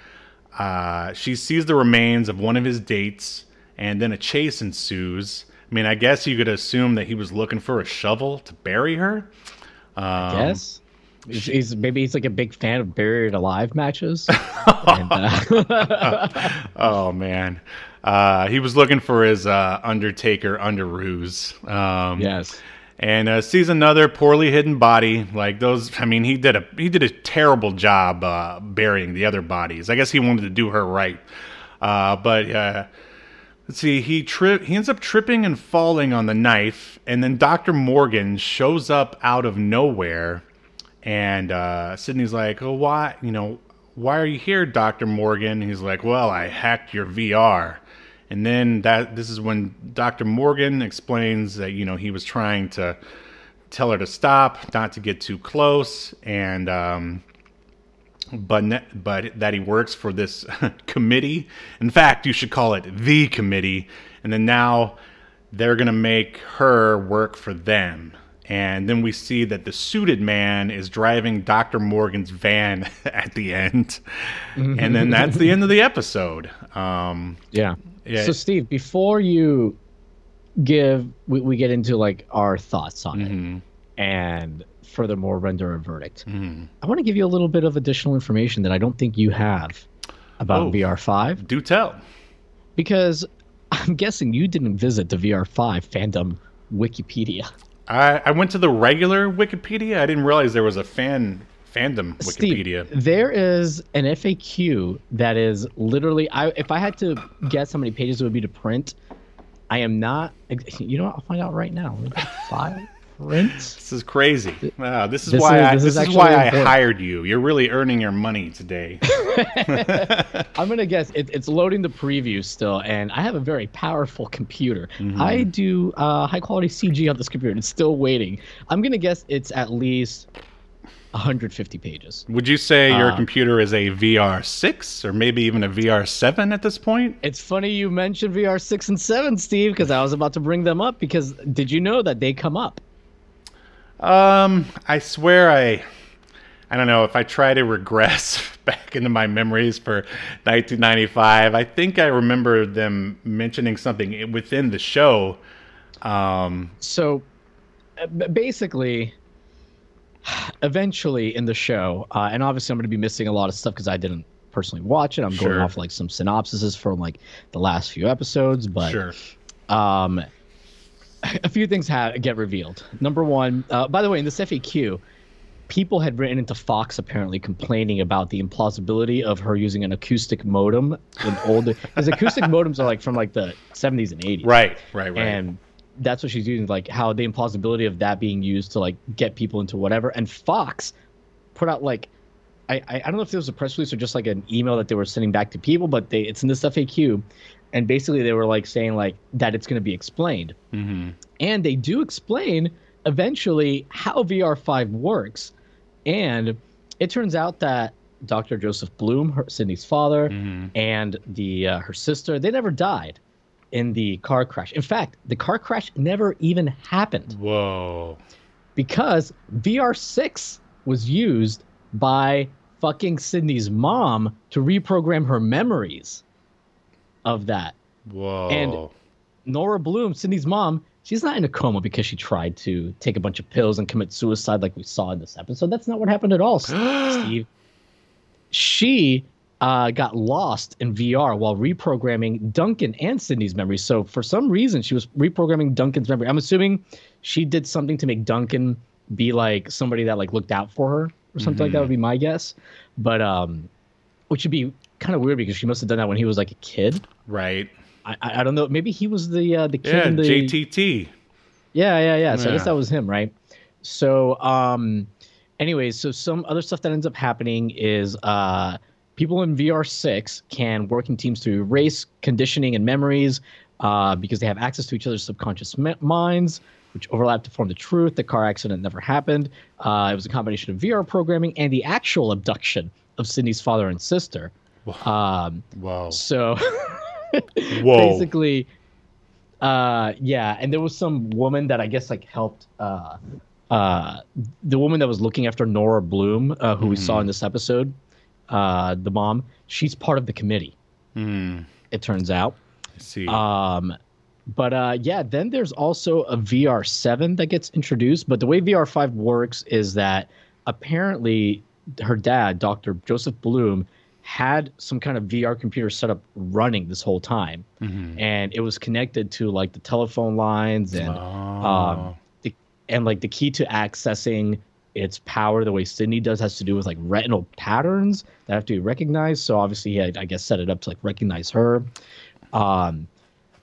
Uh, she sees the remains of one of his dates, and then a chase ensues. I mean, I guess you could assume that he was looking for a shovel to bury her. Um, Yes. He's, he's maybe he's like a big fan of buried alive matches. and, uh, Oh man, uh, he was looking for his uh, Undertaker underoos. Um, yes. and uh, sees another poorly hidden body. Like those, I mean, he did a he did a terrible job uh, burying the other bodies. I guess he wanted to do her right, uh, but uh, let's see. He trip he ends up tripping and falling on the knife, and then Doctor Morgan shows up out of nowhere, and uh, Sydney's like, "Oh, why? You know, why are you here, Doctor Morgan?" He's like, "Well, I hacked your VR." And then that this is when Dr. Morgan explains that you know he was trying to tell her to stop, not to get too close, and um, but ne- but that he works for this committee. In fact, you should call it the committee. And then now they're gonna make her work for them. And then we see that the suited man is driving Dr. Morgan's van at the end. And then that's the end of the episode. Um, Yeah. Yeah. So Steve, before you give we, we get into like our thoughts on Mm-hmm. it and furthermore render a verdict. I want to give you a little bit of additional information that I don't think you have about Oh. VR5 do tell. because I'm guessing you didn't visit the VR5 fandom Wikipedia. I, I went to the regular Wikipedia. I didn't realize there was a fan fandom Wikipedia. Steve, there is an FAQ that is literally. I if I had to guess how many pages it would be to print, I am not. You know, what? I'll find out right now. Five prints. This is crazy. Wow, this is This why is- I, this this is is, why I hired you. You're really earning your money today. I'm gonna guess it, it's loading the preview still, and I have a very powerful computer. Mm-hmm. I do uh, high quality CG on this computer, and it's still waiting. I'm gonna guess it's at least 150 pages. Would you say your Uh, computer is a VR six or maybe even a VR seven at this point? It's funny you mentioned VR six and seven, Steve, because I was about to bring them up. Because did you know that they come up? Um, I swear I, I don't know if I try to regress back into my memories for 1995. I think I remember them mentioning something within the show. Um, So, uh, basically, eventually in the show, uh, and obviously I'm going to be missing a lot of stuff because I didn't personally watch it. I'm going Sure. off like some synopsises from like the last few episodes, but sure. um, a few things have get revealed. Number one, uh, by the way, in this FAQ, people had written into Fox apparently complaining about the implausibility of her using an acoustic modem in older because acoustic modems are like from like the 70s and 80s. Right, right, right. And that's what she's using, like how the implausibility of that being used to like get people into whatever. And Fox put out like I, I don't know if it was a press release or just like an email that they were sending back to people, but they it's in this FAQ, and basically they were like saying like that it's going to be explained, mm-hmm. and they do explain eventually how VR5 works, and it turns out that Dr. Joseph Bloom, her, Sydney's father, Mm-hmm. and the uh, her sister, they never died in the car crash. In fact, the car crash never even happened Whoa. because VR6 was used by fucking Sydney's mom to reprogram her memories of that. Whoa. And- Nora Bloom, Sydney's mom, she's not in a coma because she tried to take a bunch of pills and commit suicide like we saw in this episode. That's not what happened at all, Steve. She uh, got lost in VR while reprogramming Duncan and Sydney's memories. So for some reason, she was reprogramming Duncan's memory. I'm assuming she did something to make Duncan be like somebody that like looked out for her or something like that would be my guess. But um, which would be kind of weird because she must have done that when he was like a kid. right. I, I don't know. Maybe he was the uh, the kid Yeah, in the JTT. yeah, yeah, yeah. So I guess that was him, right? So, um, anyways, so some other stuff that ends up happening is uh, people in VR6 can work in teams to erase conditioning and memories uh, because they have access to each other's subconscious me- minds, which overlap to form the truth. The car accident never happened. Uh, it was a combination of VR programming and the actual abduction of Sydney's father and sister. Um, Whoa. so. Basically uh yeah and there was some woman that i guess like helped uh uh the woman that was looking after nora bloom uh, who we saw in this episode uh the mom she's part of the committee Hmm. it turns out I see. um but uh yeah then there's also a vr7 that gets introduced but the way vr5 works is that apparently her dad dr joseph bloom had some kind of vr computer set up running this whole time Mhm. and it was connected to like the telephone lines and Oh. um the, and like the key to accessing its power the way Sydney does has to do with like retinal patterns that have to be recognized. So obviously he had, I guess set it up to like recognize her. Um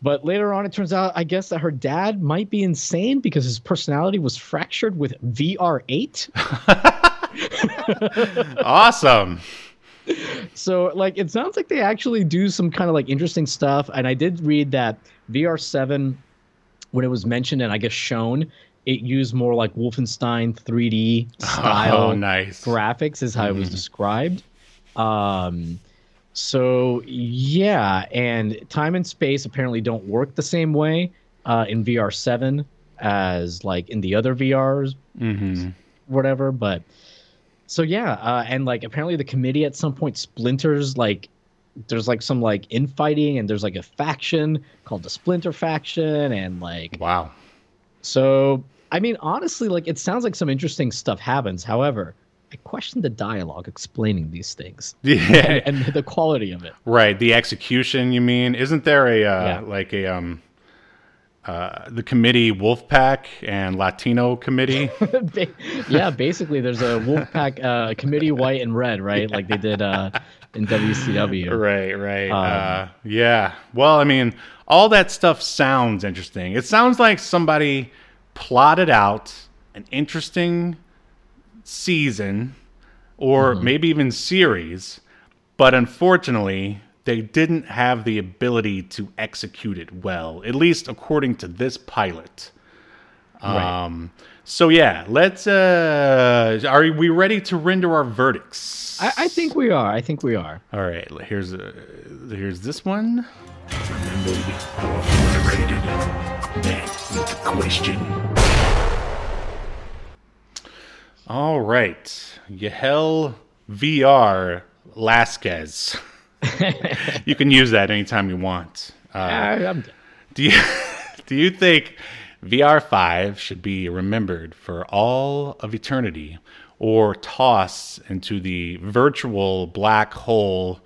but later on it turns out I guess that her dad might be insane because his personality was fractured with VR8. awesome. so like it sounds like they actually do some kind of like interesting stuff and i did read that vr7 when it was mentioned and i guess shown it used more like wolfenstein 3d style Oh, nice. graphics is how it was described um so yeah and time and space apparently don't work the same way uh, in vr7 as like in the other vrs hmm whatever. But so yeah, uh, and like apparently the committee at some point splinters. Like there's like some like infighting, and there's like a faction called the Splinter faction, and like Wow. So. I mean, honestly, like it sounds like some interesting stuff happens. However, I question the dialogue explaining these things Yeah. and, and the quality of it. Right. The execution, you mean? Isn't there a uh, Yeah. like a um uh the committee Wolfpack and Latino committee? Yeah, basically, there's a Wolfpack uh, committee, white and red, right? Like they did uh, in WCW. right, right. Um, uh yeah. Well, I mean, all that stuff sounds interesting. It sounds like somebody plotted out an interesting season or Mm-hmm. maybe even series, but unfortunately, they didn't have the ability to execute it well, at least according to this pilot. Right. Um, so yeah, let's. Uh, are we ready to render our verdicts? I, I think we are. I think we are. All right, here's uh here's this one. Moderated. Back with the question. All right, Yahel VR Lasquez. you can use that anytime you want. Uh, I, I'm, do you do you think VR5 should be remembered for all of eternity or tossed into the virtual black hole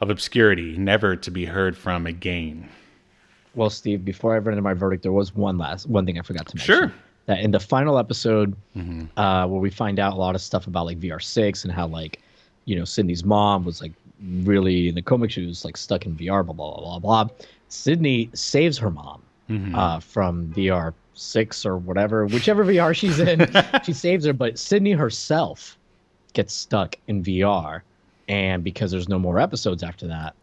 of obscurity, never to be heard from again? Well, Steve, before I run into my verdict, there was one last one thing I forgot to mention. Sure. That in the final episode, uh, where we find out a lot of stuff about like VR six and how like, you know, Sydney's mom was like really in the comic she was like stuck in VR, blah blah blah blah. blah. Sydney saves her mom uh, from VR six or whatever, whichever VR she's in. she saves her, but Sydney herself gets stuck in VR, and because there's no more episodes after that,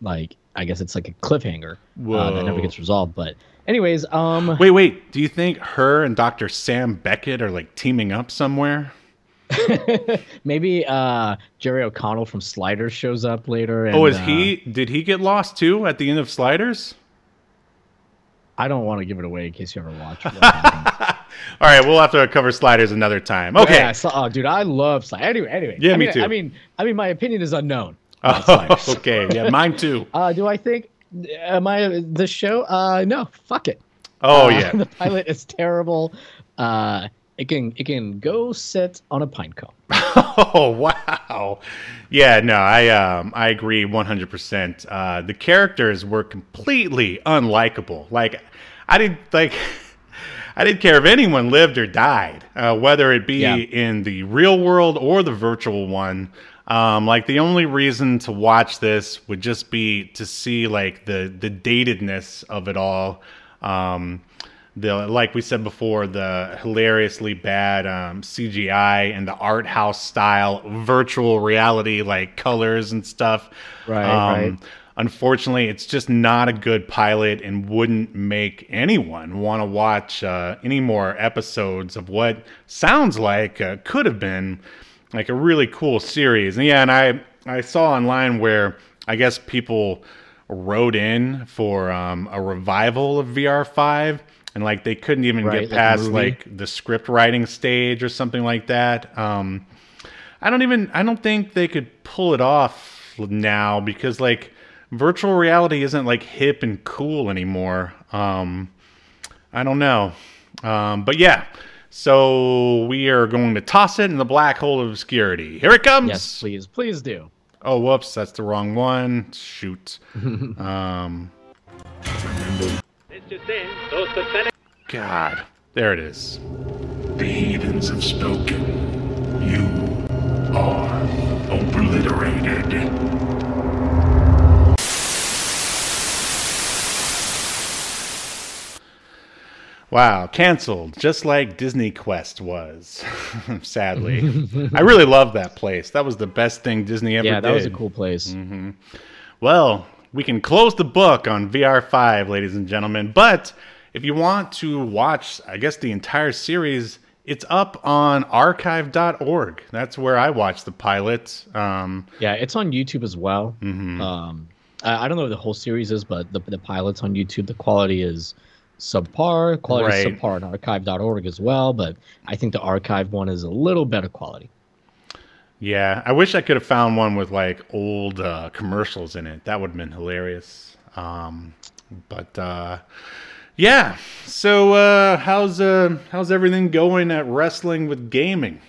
like I guess it's like a cliffhanger uh, that never gets resolved. But anyways, um, Wait, wait. Do you think her and Dr. Sam Beckett are like teaming up somewhere? maybe uh, Jerry O'Connell from Sliders shows up later. And, oh, is uh, he? Did he get lost too at the end of Sliders? I don't want to give it away in case you ever watch. All right, we'll have to cover Sliders another time. Okay. Yeah, so, oh, dude, I love Sliders. Anyway, anyway. Yeah, I me mean, too. I mean, I mean, my opinion is unknown. Oh, okay. Yeah, mine too. Uh, do I think? Am I the show? Uh, no. Fuck it. Oh Uh, yeah. the pilot is terrible. Uh, it can it can go sit on a pine cone. Oh wow. Yeah, no, I um I agree 100%. Uh the characters were completely unlikable. Like I didn't like I didn't care if anyone lived or died, uh, whether it be Yeah. in the real world or the virtual one. Um, like the only reason to watch this would just be to see like the the datedness of it all. Um, the like we said before, the hilariously bad um, CGI and the art house style virtual reality like colors and stuff. Right, Um, right. Unfortunately, it's just not a good pilot and wouldn't make anyone want to watch uh, any more episodes of what sounds like uh, could have been like a really cool series. And yeah, and I I saw online where I guess people wrote in for um, a revival of VR five, and like they couldn't even Right, get like past movie. like the script writing stage or something like that. Um, I don't even I don't think they could pull it off now because like virtual reality isn't like hip and cool anymore. Um, I don't know. Um, but yeah. So we are going to toss it in the black hole of obscurity. Here it comes. Yes, please, please do. Oh, whoops, that's the wrong one. Shoot. um, God, there it is. The heathens have spoken. You are obliterated. Wow, canceled, just like Disney Quest was. Sadly, I really loved that place. That was the best thing Disney ever Yeah, that did. was a cool place. Mm-hmm. Well, we can close the book on VR5, ladies and gentlemen. But if you want to watch, I guess, the entire series, it's up on archive.org. That's where I watched the pilot. Um, Yeah, it's on YouTube as well. Mm-hmm. Um, I, I don't know what the whole series is, but the the pilot's on YouTube. The quality is subpar. Quality is subpar on archive.org as well, but I think the archive one is a little better quality. Yeah, I wish I could have found one with like old uh, commercials in it. That would have been hilarious. Um, but uh, yeah, so uh, how's uh, how's everything going at Wrestling with Gaming?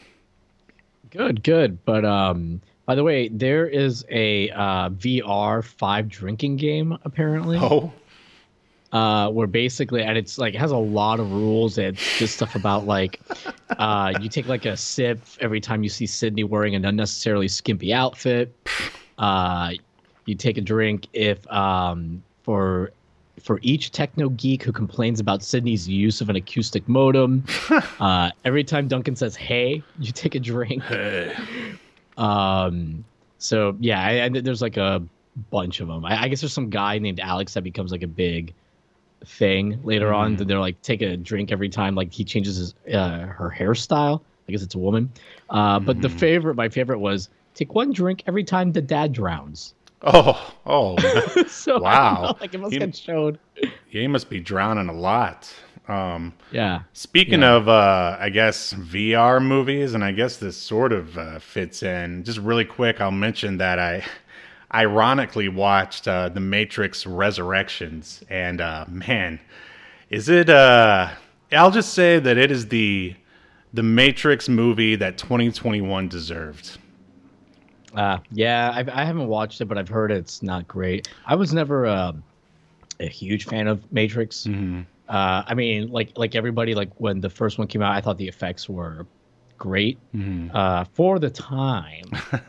Good, good. But um, by the way, there is a uh, VR five drinking game apparently. Oh, uh, where basically, and it's like it has a lot of rules. It's just stuff about like, uh, you take like a sip every time you see Sydney wearing an unnecessarily skimpy outfit. Uh, you take a drink if um, for for each techno geek who complains about Sydney's use of an acoustic modem. uh, every time Duncan says "Hey," you take a drink. Um, so yeah, I, I, there's like a bunch of them. I, I guess there's some guy named Alex that becomes like a big thing later on. That they're like take a drink every time like he changes his uh, her hairstyle. I guess it's a woman. Uh, but the favorite, my favorite was take one drink every time the dad drowns. oh, oh. so Wow. know, like it must You- get showed. Yeah, he must be drowning a lot. Um, Yeah. speaking Yeah. of, uh, I guess VR movies, and I guess this sort of uh, fits in. Just really quick, I'll mention that I ironically watched uh, The Matrix Resurrections, and uh, man, is it? Uh, I'll just say that it is the the Matrix movie that 2021 deserved. Uh, yeah, I've, I haven't watched it, but I've heard it's not great. I was never a, a huge fan of Matrix. Mm-hmm. Uh, I mean, like like everybody, like when the first one came out, I thought the effects were great Mm-hmm. uh, for the time.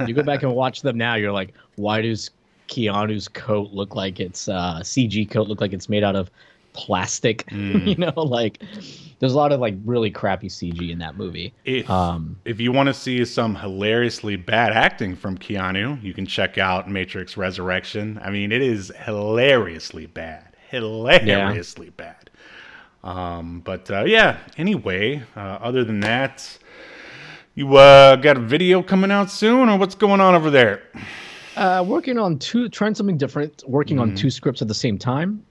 you go back and watch them now, you're like, why does Keanu's coat look like it's uh, CG coat look like it's made out of plastic? Mm. you know, like there's a lot of like really crappy CG in that movie. If, Um, if you want to see some hilariously bad acting from Keanu, you can check out Matrix Resurrection. I mean, it is hilariously bad. Hilariously bad. Um, but uh, yeah, anyway, uh, other than that, you uh, got a video coming out soon, or what's going on over there? Uh, working on two, trying something different. Working on two scripts at the same time.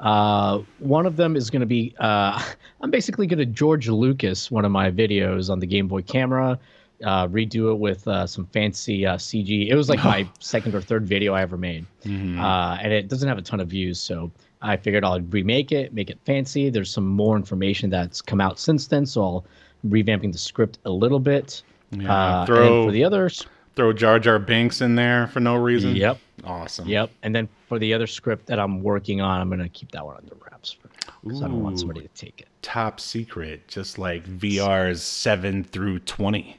Uh, one of them is going to be. Uh, I'm basically going to George Lucas one of my videos on the Game Boy camera. Uh, redo it with uh, some fancy uh, CG. It was like my second or third video I ever made, uh, and it doesn't have a ton of views. So I figured I'll remake it, make it fancy. There's some more information that's come out since then, so I'll revamping the script a little bit. Yeah, uh, throw- and for the others, Throw Jar Jar Binks in there for no reason. Yep. Awesome. Yep. And then for the other script that I'm working on, I'm gonna keep that one under wraps for now because I don't want somebody to take it. Top secret, just like VR's seven through twenty.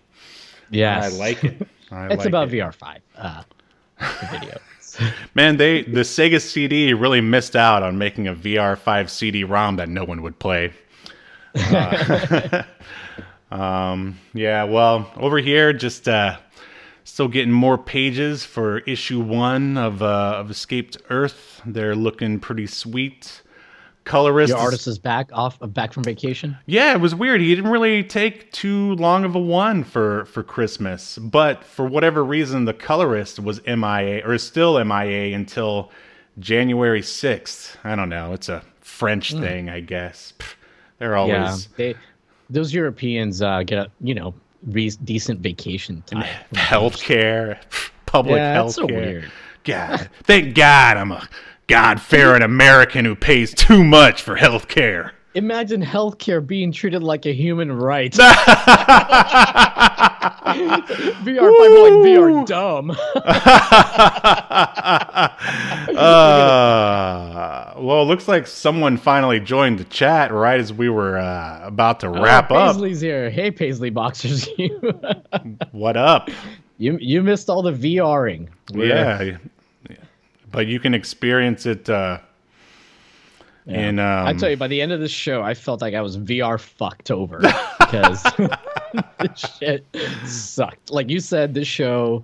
Yes. I like it. I it's like about it. VR five. Uh, the video. Man, they the Sega CD really missed out on making a VR5 CD-ROM that no one would play. Uh, um, yeah, well, over here, just uh, still getting more pages for issue one of uh, of Escaped Earth. They're looking pretty sweet. Colorist, Your artist is back off back from vacation. yeah, it was weird. He didn't really take too long of a one for for Christmas, but for whatever reason, the colorist was MIA or is still MIA until January sixth. I don't know. It's a French thing, I guess. Pff, They're Hmm. Yeah. always They those Europeans uh, get a you know re- decent vacation time. healthcare, public Yeah, health that's so care. weird. God, thank God I'm a God-fearing American who pays too much for health care. Imagine healthcare being treated like a human right. VR five like VR dumb. uh, well, it looks like someone finally joined the chat right as we were uh, about to wrap oh, up. Paisley's here. Hey, Paisley boxers, you What up? you you missed all the VRing. We're- Yeah. yeah. But you can experience it uh, in. Um, I tell you, by the end of this show, I felt like I was VR fucked over because this shit sucked. Like you said, this show,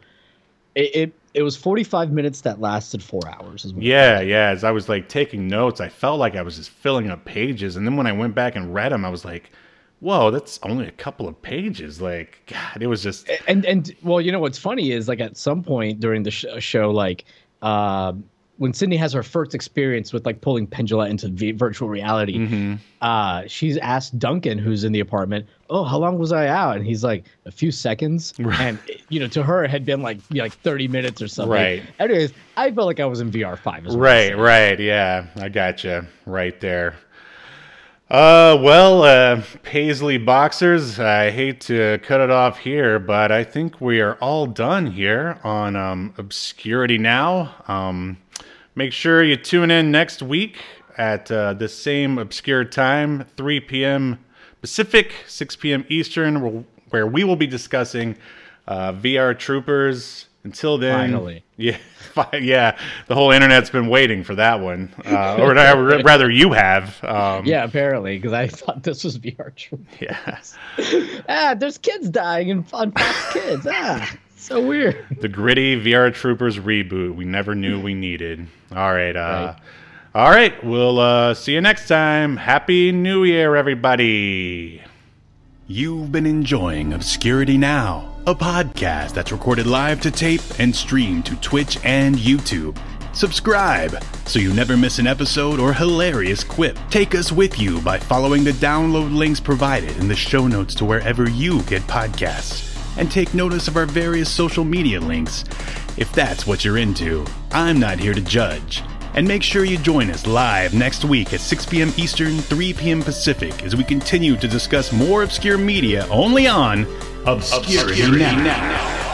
it, it it was forty five minutes that lasted four hours. Yeah, yeah. As I was like taking notes, I felt like I was just filling up pages, and then when I went back and read them, I was like, "Whoa, that's only a couple of pages." Like, God, it was just. and and well, you know what's funny is like at some point during the sh- show, like uh, when Sydney has her first experience with like pulling Pendula into v- virtual reality, Mm-hmm. uh, she's asked Duncan, who's in the apartment, "Oh, how long was I out?" And he's like, "A few seconds." And you know, to her, it had been like you know, like thirty minutes or something. Right. Anyways, I felt like I was in VR five. Right, right, yeah, I got gotcha, right there. Uh, well, uh, Paisley Boxers, I hate to cut it off here, but I think we are all done here on um, Obscurity Now. Um, make sure you tune in next week at uh, the same obscure time, 3 p.m. Pacific, 6 p.m. Eastern, where- we will be discussing uh, VR Troopers. Until then, Finally. yeah, yeah. The whole internet's been waiting for that one, uh, or rather, you have. Um, Yeah, apparently, because I thought this was VR Troopers. yeah. ah, there's kids dying in on Fox Kids. Ah, so weird. The gritty VR Troopers reboot we never knew we needed. All right, uh, Right. all right. We'll uh, see you next time. Happy New Year, everybody. You've been enjoying Obscurity Now, a podcast that's recorded live to tape and streamed to Twitch and YouTube. Subscribe so you never miss an episode or hilarious quip. Take us with you by following the download links provided in the show notes to wherever you get podcasts. And take notice of our various social media links if that's what you're into. I'm not here to judge. And make sure you join us live next week at 6 p.m. Eastern, 3 p.m. Pacific as we continue to discuss more obscure media only on Obscurity, now.